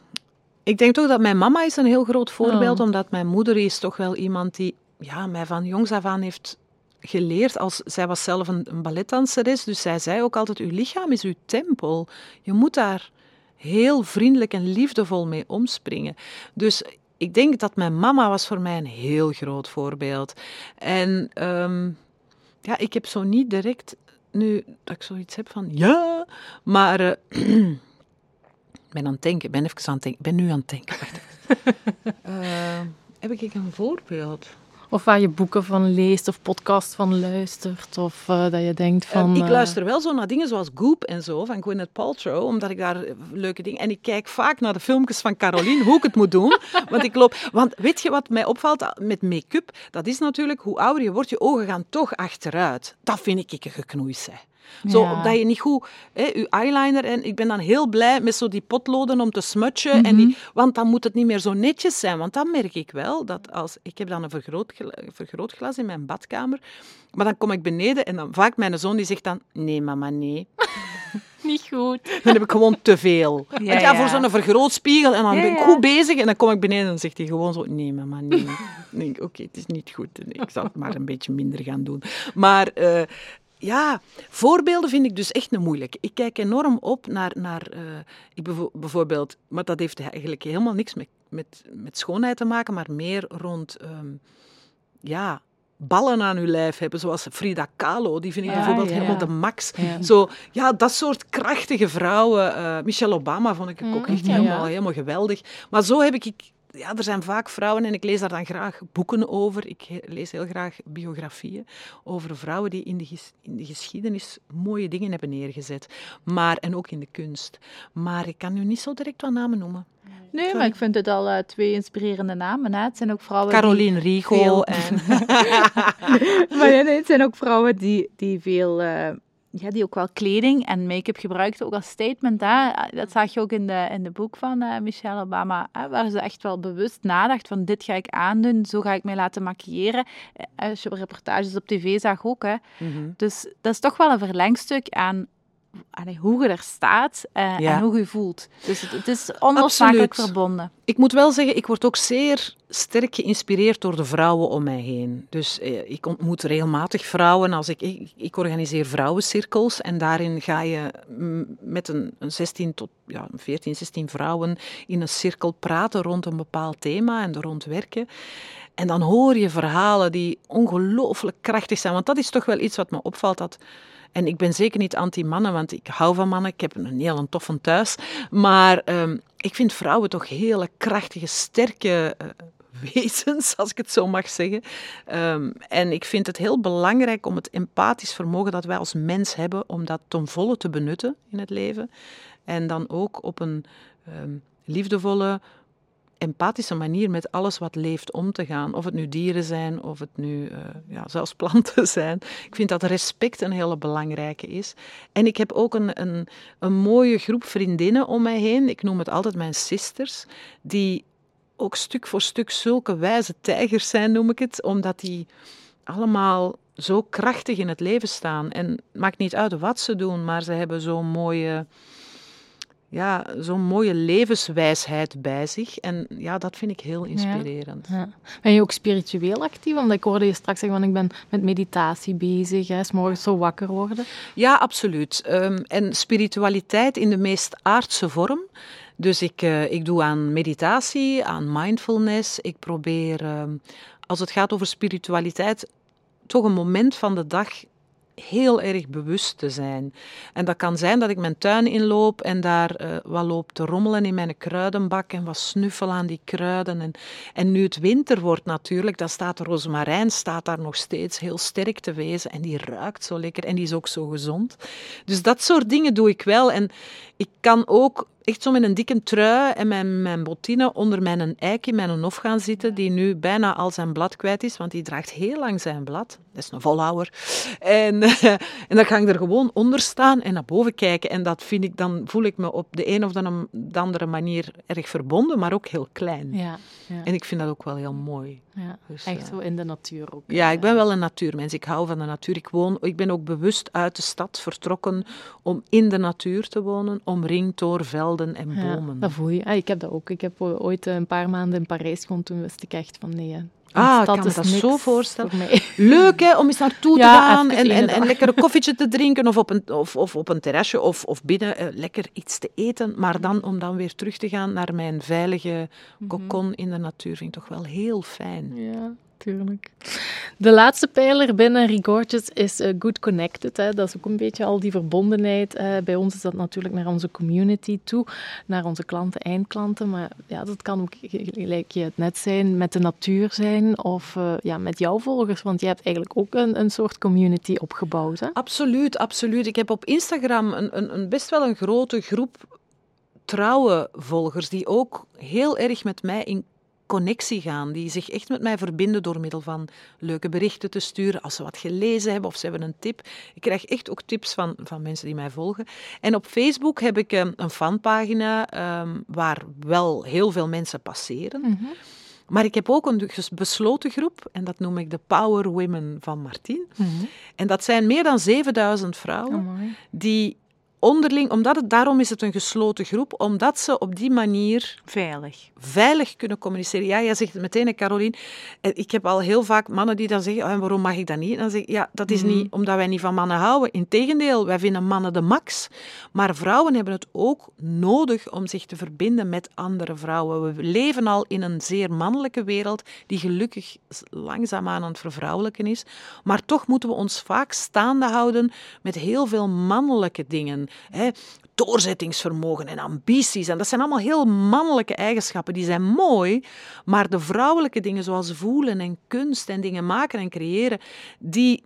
Ik denk toch dat mijn mama is een heel groot voorbeeld, oh. omdat mijn moeder is toch wel iemand die ja, mij van jongs af aan heeft geleerd als zij was zelf een, een balletdanseres, dus zij zei ook altijd: uw lichaam is uw tempel. Je moet daar heel vriendelijk en liefdevol mee omspringen. Dus ik denk dat mijn mama was voor mij een heel groot voorbeeld. En um, ja, ik heb zo niet direct nu dat ik zoiets heb van ja, maar uh, ik ben aan het denken, ik ben even aan het denken, ik ben nu aan het denken. Uh, heb ik een voorbeeld? Of waar je boeken van leest of podcast van luistert. Of uh, dat je denkt van... Uh, ik eh, luister wel zo naar dingen zoals Goop en zo, van Gwyneth Paltrow. Omdat ik daar leuke dingen... En ik kijk vaak naar de filmpjes van Caroline, hoe ik het moet doen. Want ik loop... Want weet je wat mij opvalt met make-up? Dat is natuurlijk, hoe ouder je wordt, je ogen gaan toch achteruit. Dat vind ik een geknoeis, zo, dat je niet goed, hè, je eyeliner, en ik ben dan heel blij met zo die potloden om te smutchen, en die, mhm. want dan moet het niet meer zo netjes zijn. Want dan merk ik wel dat als, ik heb dan een vergrootglas, vergrootglas in mijn badkamer, maar dan kom ik beneden en dan vaak mijn zoon die zegt dan, nee mama, nee. niet goed. Dan heb ik gewoon te veel. Ja, ja, voor zo'n vergrootspiegel. En dan ben ik goed bezig. En dan kom ik beneden en dan zegt hij gewoon zo... Nee, mama, nee. Dan denk ik, oké, het is niet goed. Ik zal het maar een beetje minder gaan doen. Maar uh, ja, voorbeelden vind ik dus echt een moeilijk. Ik kijk enorm op naar, naar uh, ik bijvoorbeeld, maar dat heeft eigenlijk helemaal niks met, met, met schoonheid te maken, maar meer rond, um, ja, ballen aan uw lijf hebben, zoals Frida Kahlo, die vind ik bijvoorbeeld helemaal de max. Zo, ja, dat soort krachtige vrouwen. Uh, Michelle Obama vond ik ook mm, echt helemaal, helemaal geweldig. Maar zo heb ik ja, er zijn vaak vrouwen en ik lees daar dan graag boeken over. Ik lees heel graag biografieën over vrouwen die in de, in de geschiedenis mooie dingen hebben neergezet. Maar, en ook in de kunst. Maar ik kan nu niet zo direct wat namen noemen. Nee, maar ik vind het al uh, twee inspirerende namen. Hè. Het zijn ook vrouwen Caroline veel... en... maar nee, het zijn ook vrouwen die, die veel... Uh, ja, die ook wel kleding en make-up gebruikte, ook als statement. Hè. Dat zag je ook in de, in de boek van uh, Michelle Obama, hè, waar ze echt wel bewust nadacht van dit ga ik aandoen, zo ga ik mij laten maquilleren. Eh, als je reportages op tv zag ook. Hè. Mhm. Dus dat is toch wel een verlengstuk aan allee, hoe je er staat eh, Ja. en hoe je voelt. Dus het, het is onlosmakelijk verbonden. Ik moet wel zeggen, ik word ook zeer sterk geïnspireerd door de vrouwen om mij heen. Dus eh, ik ontmoet regelmatig vrouwen. Als ik, ik, ik organiseer vrouwencirkels en daarin ga je met een, een 16 tot ja, 14, 16 vrouwen in een cirkel praten rond een bepaald thema en er rond werken. En dan hoor je verhalen die ongelooflijk krachtig zijn. Want dat is toch wel iets wat me opvalt. Dat, en ik ben zeker niet anti-mannen, want ik hou van mannen. Ik heb een heel toffe thuis. Maar ehm, ik vind vrouwen toch hele krachtige, sterke eh, wezens, als ik het zo mag zeggen. Ehm, en ik vind het heel belangrijk om het empathisch vermogen dat wij als mens hebben, om dat ten volle te benutten in het leven. En dan ook op een ehm, liefdevolle, empathische manier met alles wat leeft om te gaan. Of het nu dieren zijn, of het nu eh, ja, zelfs planten zijn. Ik vind dat respect een hele belangrijke is. En ik heb ook een, een, een mooie groep vriendinnen om mij heen. Ik noem het altijd mijn sisters. Die ook stuk voor stuk zulke wijze tijgers zijn, noem ik het. Omdat die allemaal zo krachtig in het leven staan. En het maakt niet uit wat ze doen, maar ze hebben zo'n mooie ja, zo'n mooie levenswijsheid bij zich. En ja, dat vind ik heel inspirerend. Ja. Ben je ook spiritueel actief? Omdat ik hoorde je straks zeggen, van ik ben met meditatie bezig, hè, 's morgens zo wakker worden. Ja, absoluut. Ehm, en spiritualiteit in de meest aardse vorm. Dus ik, eh, ik doe aan meditatie, aan mindfulness. Ik probeer, ehm, als het gaat over spiritualiteit, toch een moment van de dag heel erg bewust te zijn. En dat kan zijn dat ik mijn tuin inloop en daar eh, wat loop te rommelen in mijn kruidenbak en wat snuffel aan die kruiden. En, en nu het winter wordt natuurlijk, dan staat de rozemarijn staat daar nog steeds heel sterk te wezen en die ruikt zo lekker en die is ook zo gezond. Dus dat soort dingen doe ik wel. En ik kan ook echt zo met een dikke trui en mijn, mijn bottine onder mijn eik in mijn hof gaan zitten, die nu bijna al zijn blad kwijt is, want die draagt heel lang zijn blad. Dat is een volhouwer. En, en dan ga ik er gewoon onder staan en naar boven kijken. En dat vind ik, dan voel ik me op de een of de de andere manier erg verbonden, maar ook heel klein. Ja, ja, En ik vind dat ook wel heel mooi. Ja. Dus, echt eh, zo in de natuur ook. Ja, ik ben wel een natuurmens. Ik hou van de natuur. Ik, woon, ik ben ook bewust uit de stad vertrokken om in de natuur te wonen, omringd door velden en Ja, bomen. dat voel je. Ah, ik heb dat ook. Ik heb ooit een paar maanden in Parijs gewoond. Toen wist ik echt van nee. Ah, ik kan me dat zo voorstellen. voor. Leuk hè, om eens naartoe te Ja, gaan even en, en, en lekker een koffietje te drinken of op een, of, of op een terrasje of, of binnen eh, lekker iets te eten. Maar dan om dan weer terug te gaan naar mijn veilige Mhm. kokon in de natuur vind ik toch wel heel fijn. Ja, tuurlijk. De laatste pijler binnen Rigorges is eh, Good Connected. Hè. Dat is ook een beetje al die verbondenheid. eh. bij ons is dat natuurlijk naar onze community toe, naar onze klanten, eindklanten. Maar ja, dat kan ook, gelijk je het net zijn, met de natuur zijn of eh, ja, met jouw volgers. Want je hebt eigenlijk ook een, een soort community opgebouwd. Hè? Absoluut, absoluut. Ik heb op Instagram een, een, een best wel een grote groep trouwe volgers die ook heel erg met mij in connectie gaan, die zich echt met mij verbinden door middel van leuke berichten te sturen als ze wat gelezen hebben of ze hebben een tip. Ik krijg echt ook tips van, van mensen die mij volgen. En op Facebook heb ik um, een fanpagina ehm, waar wel heel veel mensen passeren. Mhm. Maar ik heb ook een besloten groep en dat noem ik de Power Women van Martien. Mhm. En dat zijn meer dan 7000 vrouwen Amai. die onderling, omdat het, daarom is het een gesloten groep, omdat ze op die manier Veilig. veilig kunnen communiceren. Ja, jij zegt het meteen, Caroline. Ik heb al heel vaak mannen die dan zeggen, "Ah, waarom mag ik dat niet? En dan zeg ik, ja, dat is niet omdat wij niet van mannen houden. Integendeel, wij vinden mannen de max. Maar vrouwen hebben het ook nodig om zich te verbinden met andere vrouwen. We leven al in een zeer mannelijke wereld, die gelukkig langzaamaan aan het vervrouwelijken is. Maar toch moeten we ons vaak staande houden met heel veel mannelijke dingen. Hè doorzettingsvermogen en ambities. En dat zijn allemaal heel mannelijke eigenschappen. Die zijn mooi, maar de vrouwelijke dingen zoals voelen en kunst en dingen maken en creëren, die,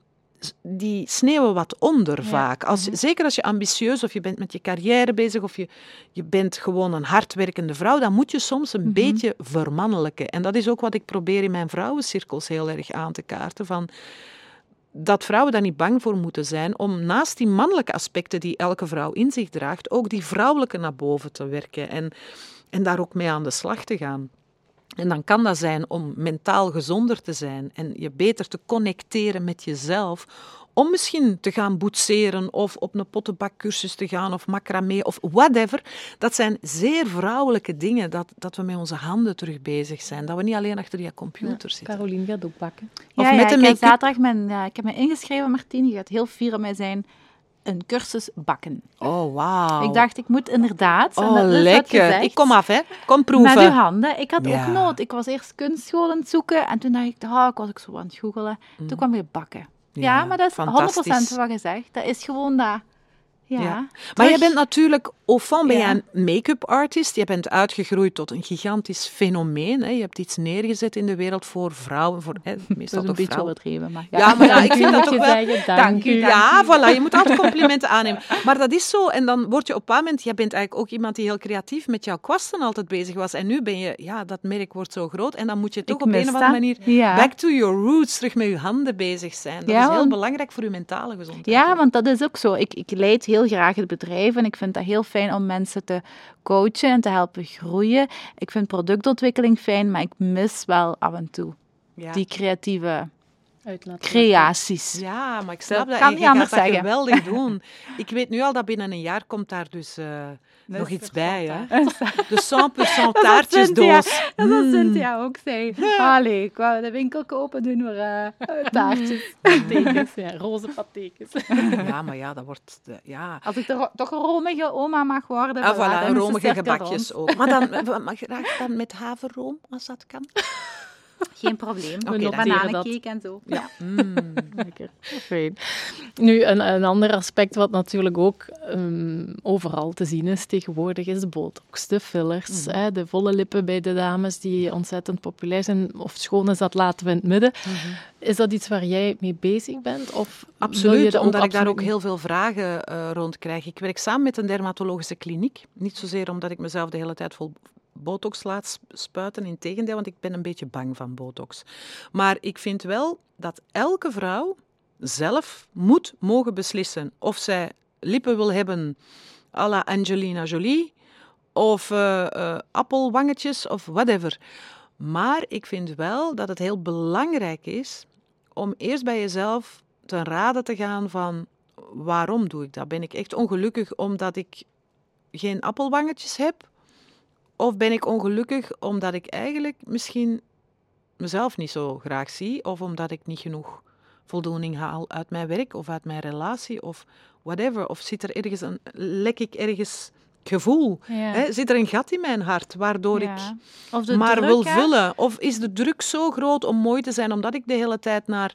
die sneeuwen wat onder vaak. Als, Zeker als je ambitieus of je bent met je carrière bezig of je, je bent gewoon een hardwerkende vrouw, dan moet je soms een beetje vermannelijken. En dat is ook wat ik probeer in mijn vrouwencirkels heel erg aan te kaarten. Van, dat vrouwen daar niet bang voor moeten zijn om naast die mannelijke aspecten die elke vrouw in zich draagt, ook die vrouwelijke naar boven te werken en, en daar ook mee aan de slag te gaan. En dan kan dat zijn om mentaal gezonder te zijn en je beter te connecteren met jezelf. Om misschien te gaan boetseren of op een pottenbakcursus te gaan of macramé of whatever. Dat zijn zeer vrouwelijke dingen, dat, dat we met onze handen terug bezig zijn. Dat we niet alleen achter die computer Ja, zitten. Caroline gaat ook bakken. Of ja, met ja, ik zaterdag mijn, ja, ik heb me ingeschreven, Martien, je gaat heel fier op mij zijn, een cursus bakken. Oh, wauw. Ik dacht, ik moet inderdaad, en oh, dat lekker. gezegd, Ik kom af, hè. Kom met proeven. uw handen. Ik had Ja. ook nood. Ik was eerst kunstschool aan het zoeken en toen dacht ik, oh, ik was ook zo aan het googelen. Toen kwam weer bakken. Ja, maar dat is 100% fantastisch. wat je zegt. Dat is gewoon dat. Ja. Ja. Maar je bent natuurlijk, au fond ben Ja. jij een make-up artist. Je bent uitgegroeid tot een gigantisch fenomeen. Hè. Je hebt iets neergezet in de wereld voor vrouwen, voor hè, Dat meestal is een toch beetje overdreven, maar Ja, maar ja, ik Dank u, vind dat moet toch je wel... zeggen. Dank u. Ja, voilà, je moet altijd complimenten aannemen. Maar dat is zo. En dan word je op een bepaald moment... Jij bent eigenlijk ook iemand die heel creatief met jouw kwasten altijd bezig was. En nu ben je... Ja, dat merk wordt zo groot. En dan moet je toch Ik op een of andere dat. manier... Back to your roots, terug met je handen bezig zijn. Dat is heel belangrijk voor je mentale gezondheid. Ja, want dat is ook zo. Ik, ik leid heel graag het bedrijf en ik vind dat heel fijn om mensen te coachen en te helpen groeien. Ik vind productontwikkeling fijn, maar ik mis wel af en toe Ja. die creatieve Uitlaten. creaties. Ja, maar ik snap Dat dat. kan niet je gaat anders dat zeggen. geweldig doen. Ik weet nu al dat binnen een jaar komt daar dus eh, nog iets bij. Hè? De 100% taartjesdoos. Dat is wat Mm. Cynthia ook zei. Allee, ik wou de winkel kopen, doen we eh, taartjes. Patekens, ja, roze patekens. Ja, maar ja, dat wordt... De, ja. Als ik er toch een romige oma mag worden, Ah, voilà, romige gebakjes rond. ook. Maar dan, mag graag dan met haverroom, als dat kan. Geen probleem. Dan- Bananencake en zo. Ja. Mm. Lekker. Fijn. Nu, een, een ander aspect wat natuurlijk ook ehm, overal te zien is tegenwoordig, is de botox, de fillers, Mhm. hè, de volle lippen bij de dames die ontzettend populair zijn. Of schoon is, dat laten we in het midden. Is dat iets waar jij mee bezig bent? Of Absoluut, dat omdat ik daar ook heel veel vragen eh, rond krijg. Ik werk samen met een dermatologische kliniek. Niet zozeer omdat ik mezelf de hele tijd vol botox laat sp- spuiten, in tegendeel, want ik ben een beetje bang van botox. Maar ik vind wel dat elke vrouw zelf moet mogen beslissen of zij lippen wil hebben à la Angelina Jolie of eh, eh, appelwangetjes of whatever. Maar ik vind wel dat het heel belangrijk is om eerst bij jezelf ten rade te gaan van waarom doe ik dat? Ben ik echt ongelukkig omdat ik geen appelwangetjes heb? Of ben ik ongelukkig omdat ik eigenlijk misschien mezelf niet zo graag zie? Of omdat ik niet genoeg voldoening haal uit mijn werk of uit mijn relatie of whatever? Of zit er ergens een, lek ik ergens gevoel? Ja. Hè? Zit er een gat in mijn hart waardoor ik Ja. De maar druk, wil vullen? Of is de druk zo groot om mooi te zijn, omdat ik de hele tijd naar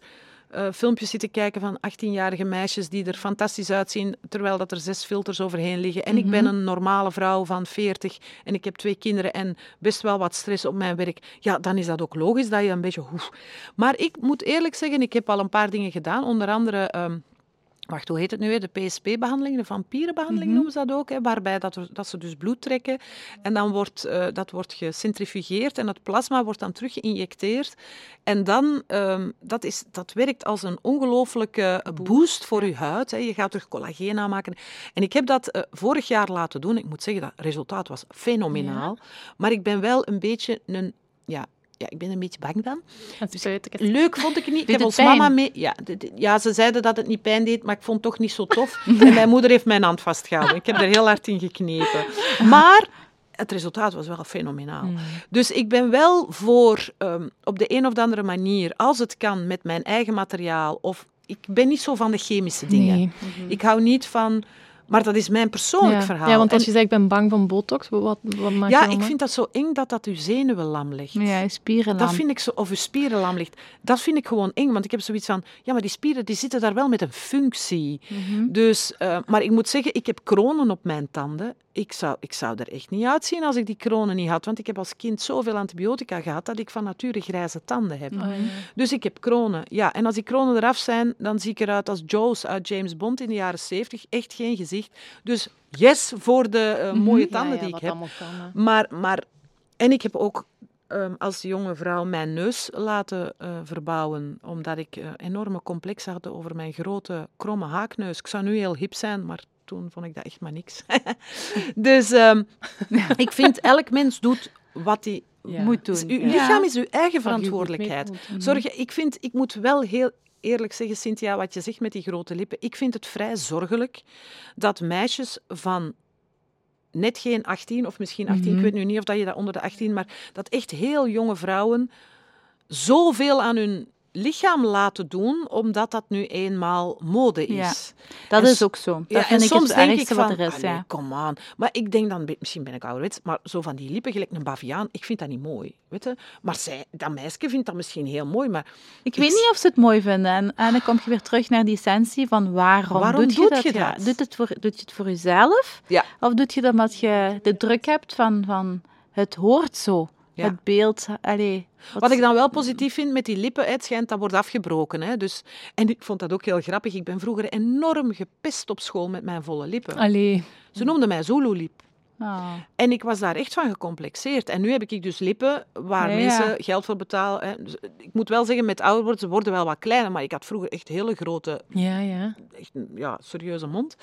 eh, filmpjes zit te kijken van 18-jarige meisjes die er fantastisch uitzien, terwijl dat er zes filters overheen liggen. En ik ben Mhm. een normale vrouw van 40 en ik heb twee kinderen en best wel wat stress op mijn werk. Ja, dan is dat ook logisch dat je een beetje... Oef. Maar ik moet eerlijk zeggen, ik heb al een paar dingen gedaan, onder andere... ehm, Wacht, hoe heet het nu weer? De PSP-behandeling, de vampierenbehandeling Mhm. noemen ze dat ook. Hè, waarbij dat, er- dat ze dus bloed trekken en dan wordt eh, dat wordt gecentrifugeerd en het plasma wordt dan terug geïnjecteerd. En dan, ehm, dat, is, dat werkt als een ongelooflijke boost voor je huid. Hè. Je gaat terug collageen aanmaken. En ik heb dat eh, vorig jaar laten doen. Ik moet zeggen, dat resultaat was fenomenaal. Maar ik ben wel een beetje een... Ja, ja, ik ben een beetje bang dan. Het. Leuk vond ik het niet. Ik heb ons mama mee... Ja, de- de- ja, ze zeiden dat het niet pijn deed, maar ik vond het toch niet zo tof. en mijn moeder heeft mijn hand vastgehouden. Ik heb er heel hard in geknepen. Maar het resultaat was wel fenomenaal. Mm. Dus ik ben wel voor, ehm, op de een of andere manier, als het kan, met mijn eigen materiaal. Of ik ben niet zo van de chemische dingen. Nee. Ik hou niet van... Maar dat is mijn persoonlijk Ja. verhaal. Ja, want als En- je zegt, ik ben bang van botox, wat, wat maak ja, ik vind dat zo eng dat dat uw zenuwen lam ligt. Ja, je spieren Dat lam. vind ik zo, of uw spieren lam ligt. Dat vind ik gewoon eng, want ik heb zoiets van, ja, maar die spieren die zitten daar wel met een functie. Mhm. Dus, eh, maar ik moet zeggen, ik heb kronen op mijn tanden. Ik zou, ik zou er echt niet uitzien als ik die kronen niet had, want ik heb als kind zoveel antibiotica gehad dat ik van nature grijze tanden heb. Oh, ja. Dus ik heb kronen, ja. En als die kronen eraf zijn, dan zie ik eruit als Joes uit James Bond in de jaren 70. Echt geen gezicht. Dus yes voor de eh, mooie Mhm. Ja, tanden ja, die ik heb. kan. Maar, maar, en ik heb ook ehm, als jonge vrouw mijn neus laten eh, verbouwen, omdat ik eh, enorme complex had over mijn grote, kromme haakneus. Ik zou nu heel hip zijn, maar toen vond ik dat echt maar niks. dus ehm, ik vind, elk mens doet wat hij Ja. moet doen. Dus uw lichaam is uw eigen verantwoordelijkheid. Zorg, ik, vind, ik moet wel heel eerlijk zeggen, Cynthia, wat je zegt met die grote lippen. Ik vind het vrij zorgelijk dat meisjes van net geen 18 of misschien 18, Mhm. ik weet nu niet of dat je dat onder de 18, maar dat echt heel jonge vrouwen zoveel aan hun lichaam laten doen, omdat dat nu eenmaal mode is. Ja, Dat En is ook zo. Dat Ja, vind en ik soms het denk ik van, wat er is. allee, Ja. come on. Maar ik denk dan, misschien ben ik ouderwets, maar zo van die lippen gelijk een baviaan, ik vind dat niet mooi. Weet je? Maar zij, dat meisje vindt dat misschien heel mooi, maar Ik weet niet of ze het mooi vinden. En, en dan kom je weer terug naar die essentie van waarom, Waarom doet je doet dat? je Ja, dat? Doet, het voor, doet je het voor jezelf? Ja. Of doet je dat omdat je de druk hebt van, van het hoort zo? Ja. Het beeld, allee. Wat ik dan wel positief vind met die lippen, het schijnt dat wordt afgebroken. Hè? Dus, en ik vond dat ook heel grappig. Ik ben vroeger enorm gepest op school met mijn volle lippen. Allee. Ze noemden mij Zulu-lip. Ah. En ik was daar echt van gecomplexeerd. En nu heb ik dus lippen waar Ja, ja. mensen geld voor betalen. Hè. Dus ik moet wel zeggen, met ouder worden, ze worden wel wat kleiner. Maar ik had vroeger echt hele grote, Ja, ja. echt een ja, serieuze mond.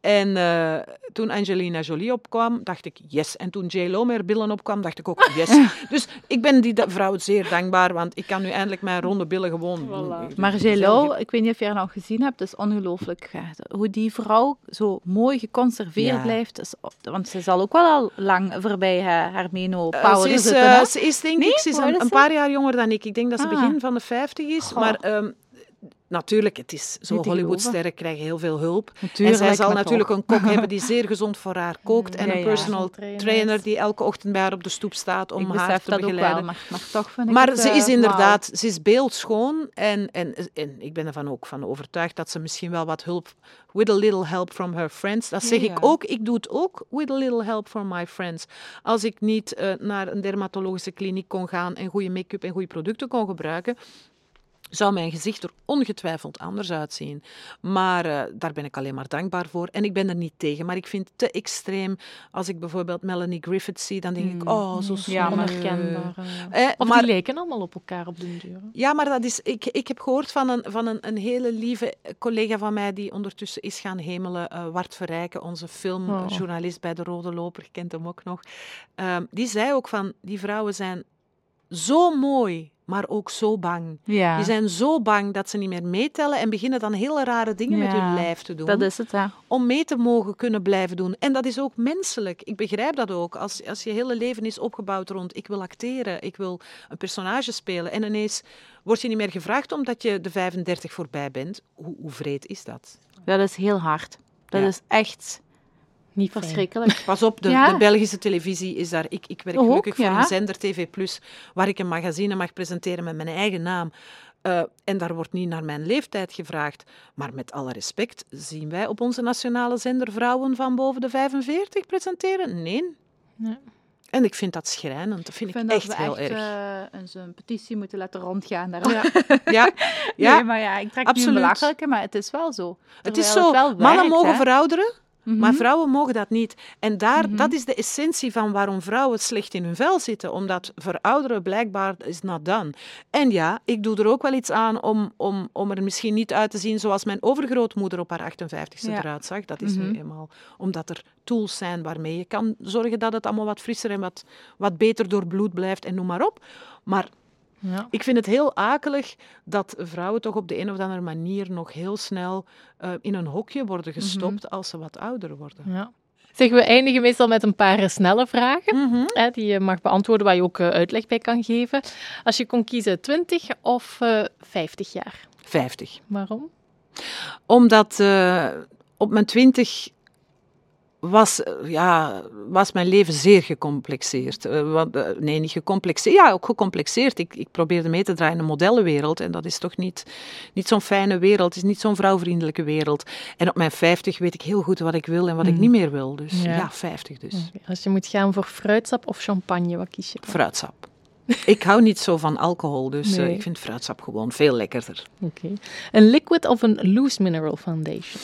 En eh, toen Angelina Jolie opkwam, dacht ik yes. En toen J-Lo met haar billen opkwam, dacht ik ook yes. dus ik ben die vrouw zeer dankbaar, want ik kan nu eindelijk mijn ronde billen gewoon... Voilà. Maar J-Lo, ik weet niet of je haar nog gezien hebt, is ongelooflijk. Hoe die vrouw zo mooi geconserveerd Ja. blijft. Is, want ze zal ook wel al lang voorbij haar, haar Eh, ze, is, zitten. eh, ze is denk Nee? ik, ze is een, paar jaar jonger dan ik. Ik denk dat ze Ah. begin van de 50 is. Goh. Maar ehm, natuurlijk, het is zo Hollywoodsterren krijgen heel veel hulp. Natuurlijk, en zij zal natuurlijk toch. een kok hebben die zeer gezond voor haar kookt. En Ja, een ja. personal Trainer. trainer die elke ochtend bij haar op de stoep staat om ik haar te dat ook begeleiden. wel, maar, maar toch vind ik Maar het, ze eh, is wauw. inderdaad, ze is beeldschoon en, en, en ik ben ervan ook van overtuigd dat ze misschien wel wat hulp, with a little help from her friends, dat zeg ja. ik ook, ik doe het ook, with a little help from my friends. Als ik niet eh, naar een dermatologische kliniek kon gaan en goede make-up en goede producten kon gebruiken, zou mijn gezicht er ongetwijfeld anders uitzien. Maar eh, daar ben ik alleen maar dankbaar voor. En ik ben er niet tegen, maar ik vind het te extreem. Als ik bijvoorbeeld Melanie Griffith zie, dan denk ik, oh, zo Ja, sneu. maar- Onherkenbaar. Eh, Of maar- die lijken allemaal op elkaar op den duur. ja, maar dat is, ik, ik heb gehoord van, een, van een, een hele lieve collega van mij die ondertussen is gaan hemelen, eh Wart Verrijken, onze filmjournalist bij De Rode Loper, kent hem ook nog. Ehm, die zei ook van, die vrouwen zijn zo mooi, maar ook zo bang. Ja, Die zijn zo bang dat ze niet meer meetellen en beginnen dan hele rare dingen met hun lijf te doen. dat is het, hè. Om mee te mogen kunnen blijven doen. En dat is ook menselijk. Ik begrijp dat ook. Als, als je hele leven is opgebouwd rond ik wil acteren, ik wil een personage spelen. En ineens word je niet meer gevraagd omdat je de 35 voorbij bent. Hoe, hoe vreed is dat? Dat is heel hard. Dat Ja. is echt Niet verschrikkelijk. Pas op, de, Ja. de Belgische televisie is daar. Ik, ik werk Ook, gelukkig voor ja. een zender TV, waar ik een magazine mag presenteren met mijn eigen naam. Eh, en daar wordt niet naar mijn leeftijd gevraagd. Maar met alle respect, zien wij op onze nationale zender vrouwen van boven de 45 presenteren? Nee. Nee. En ik vind dat schrijnend. Dat vind ik, vind echt dat we heel echt erg. eh, een, petitie moeten laten rondgaan. Daar. Ja, ja, ja. Nee, maar ja, ik trek nu absoluut. een belachelijke, maar het is wel zo. het is zo. Mannen werkt, mogen hè. verouderen, Mhm. maar vrouwen mogen dat niet. En daar, Mhm. dat is de essentie van waarom vrouwen slecht in hun vel zitten. Omdat verouderen blijkbaar is not done. En ja, ik doe er ook wel iets aan om, om, om er misschien niet uit te zien zoals mijn overgrootmoeder op haar 58ste Ja. eruit zag. Dat is Mhm. nu eenmaal omdat er tools zijn waarmee je kan zorgen dat het allemaal wat frisser en wat, wat beter door bloed blijft en noem maar op. Maar Ja. ik vind het heel akelig dat vrouwen toch op de een of andere manier nog heel snel eh, in een hokje worden gestopt als ze wat ouder worden. Ja. Zeg, we eindigen meestal met een paar snelle vragen. Mhm. Hè, die je mag beantwoorden, waar je ook eh, uitleg bij kan geven. Als je kon kiezen 20 of eh 50 jaar. 50. Waarom? Omdat eh, op mijn 20 was, eh, ja, was mijn leven zeer gecomplexeerd. Eh, eh, nee, niet gecomplexeerd. Ja, ook gecomplexeerd. Ik, ik probeerde mee te draaien in een modellenwereld. En dat is toch niet, niet zo'n fijne wereld. Het is niet zo'n vrouwvriendelijke wereld. En op mijn 50 weet ik heel goed wat ik wil en wat ik Mhm. niet meer wil. Dus Ja. ja, 50 dus. Als je moet gaan voor fruitsap of champagne, wat kies je dan? Fruitsap. ik hou niet zo van alcohol, dus ik vind fruitsap gewoon veel lekkerder. Oké. Een liquid of een loose mineral foundation?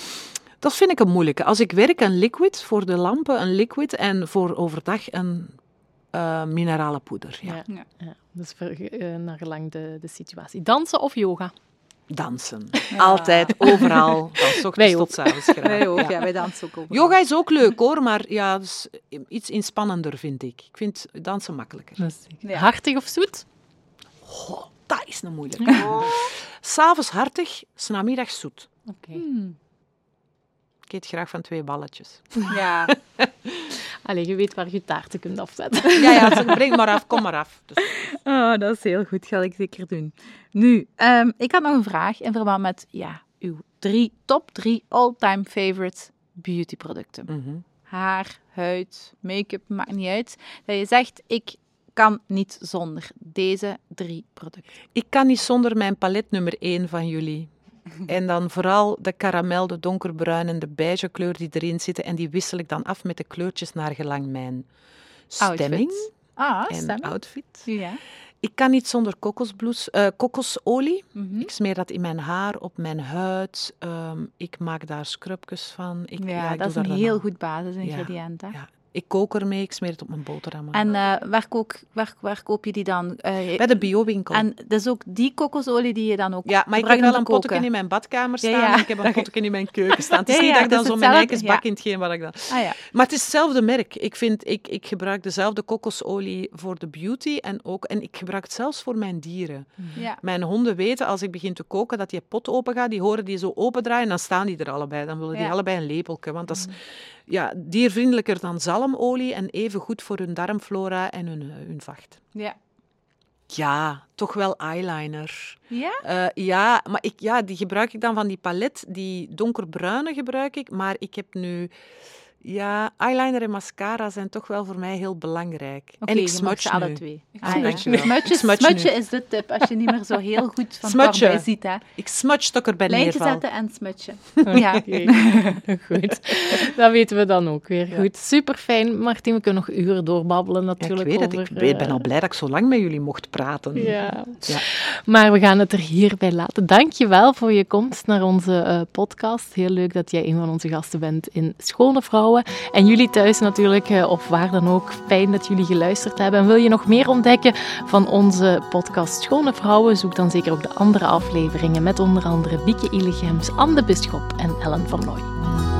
Dat vind ik een moeilijke. Als ik werk, een liquid voor de lampen, een liquid en voor overdag een eh minerale poeder. Ja. Ja. Dus ver, eh, naar gelang de, de situatie. Dansen of yoga? Dansen. Altijd, overal. Van 's ochtends Wij tot ook. 's avonds graag. Wij ook, Ja. ja, wij dansen ook over. Yoga is ook leuk hoor, maar ja, dus iets inspannender vind ik. Ik vind dansen makkelijker. Dat is zeker. Ja. Hartig of zoet? Goh, dat is een moeilijke. S'avonds hartig, s'namiddags zoet. Oké. Hmm. Ik eet graag van twee balletjes. Ja, Allee, je weet waar je taarten kunt afzetten. Ja, ja, breng maar af, kom maar af. Dus, oh, dat is heel goed. Ga ik zeker doen. Nu, ehm, ik had nog een vraag in verband met ja, uw drie, top drie all-time favorite beautyproducten. mhm. Haar, huid, make-up, maakt niet uit. Dat je zegt, ik kan niet zonder deze drie producten. Ik kan niet zonder mijn palet nummer 1 van jullie. En dan vooral de karamel, de donkerbruin en de beige kleur die erin zitten. En die wissel ik dan af met de kleurtjes naar gelang mijn stemming Outfit. Ah, en stemming. outfit. Ja. Ik kan niet zonder eh, kokosolie. Mhm. Ik smeer dat in mijn haar, op mijn huid. Ehm, ik maak daar scrubjes van. Ik, Ja, ik dat is een heel goed basisingrediënt. hè? Ja. Ik kook ermee, ik smeer het op mijn boterhammen. En eh, waar, kook, waar, waar koop je die dan? Eh, Bij de biowinkel. en dat is ook die kokosolie die je dan ook Ja, maar ik heb wel een potje in mijn badkamer staan ja. en ik heb een potje in mijn keuken staan. Het is Ja, niet dat ik dan zo mijn eigen bak in hetgeen wat ik dan... Ah ja. Maar het is hetzelfde merk. Ik, vind, ik, ik gebruik dezelfde kokosolie voor de beauty en, ook, en ik gebruik het zelfs voor mijn dieren. ja. Mijn honden weten als ik begin te koken dat die pot open gaat, die horen die zo opendraaien en dan staan die er allebei. Dan willen die allebei een lepeltje, want dat is ja, diervriendelijker dan zalmolie en even goed voor hun darmflora en hun, eh, hun vacht. Ja. Ja, toch wel eyeliner. Ja? Eh, ja, maar ik, ja, die gebruik ik dan van die palet. Die donkerbruine gebruik ik, maar ik heb nu... Ja, eyeliner en mascara zijn toch wel voor mij heel belangrijk. En ik ze alle nu. twee. Ik Ah, ja. is de tip als je niet meer zo heel goed van bij ziet. Hè. Ik smudge toch erbij Lijntje zetten en smudgen. Ja. Oké, goed. Dat weten we dan ook weer. Ja. Goed, super fijn. Martien, we kunnen nog uren doorbabbelen Ja, ik natuurlijk. weet het. Ik over, ben eh, al blij dat ik zo lang met jullie mocht praten. Ja. Ja. Maar we gaan het er hierbij laten. Dank je wel voor je komst naar onze eh, podcast. Heel leuk dat jij een van onze gasten bent in Schone Vrouwen. En jullie thuis natuurlijk, eh, of waar dan ook. Fijn dat jullie geluisterd hebben. En wil je nog meer ontdekken van onze podcast Schone Vrouwen? Zoek dan zeker ook de andere afleveringen met onder andere Bieke Illegems, Anne de Bisschop en Ellen van Looy.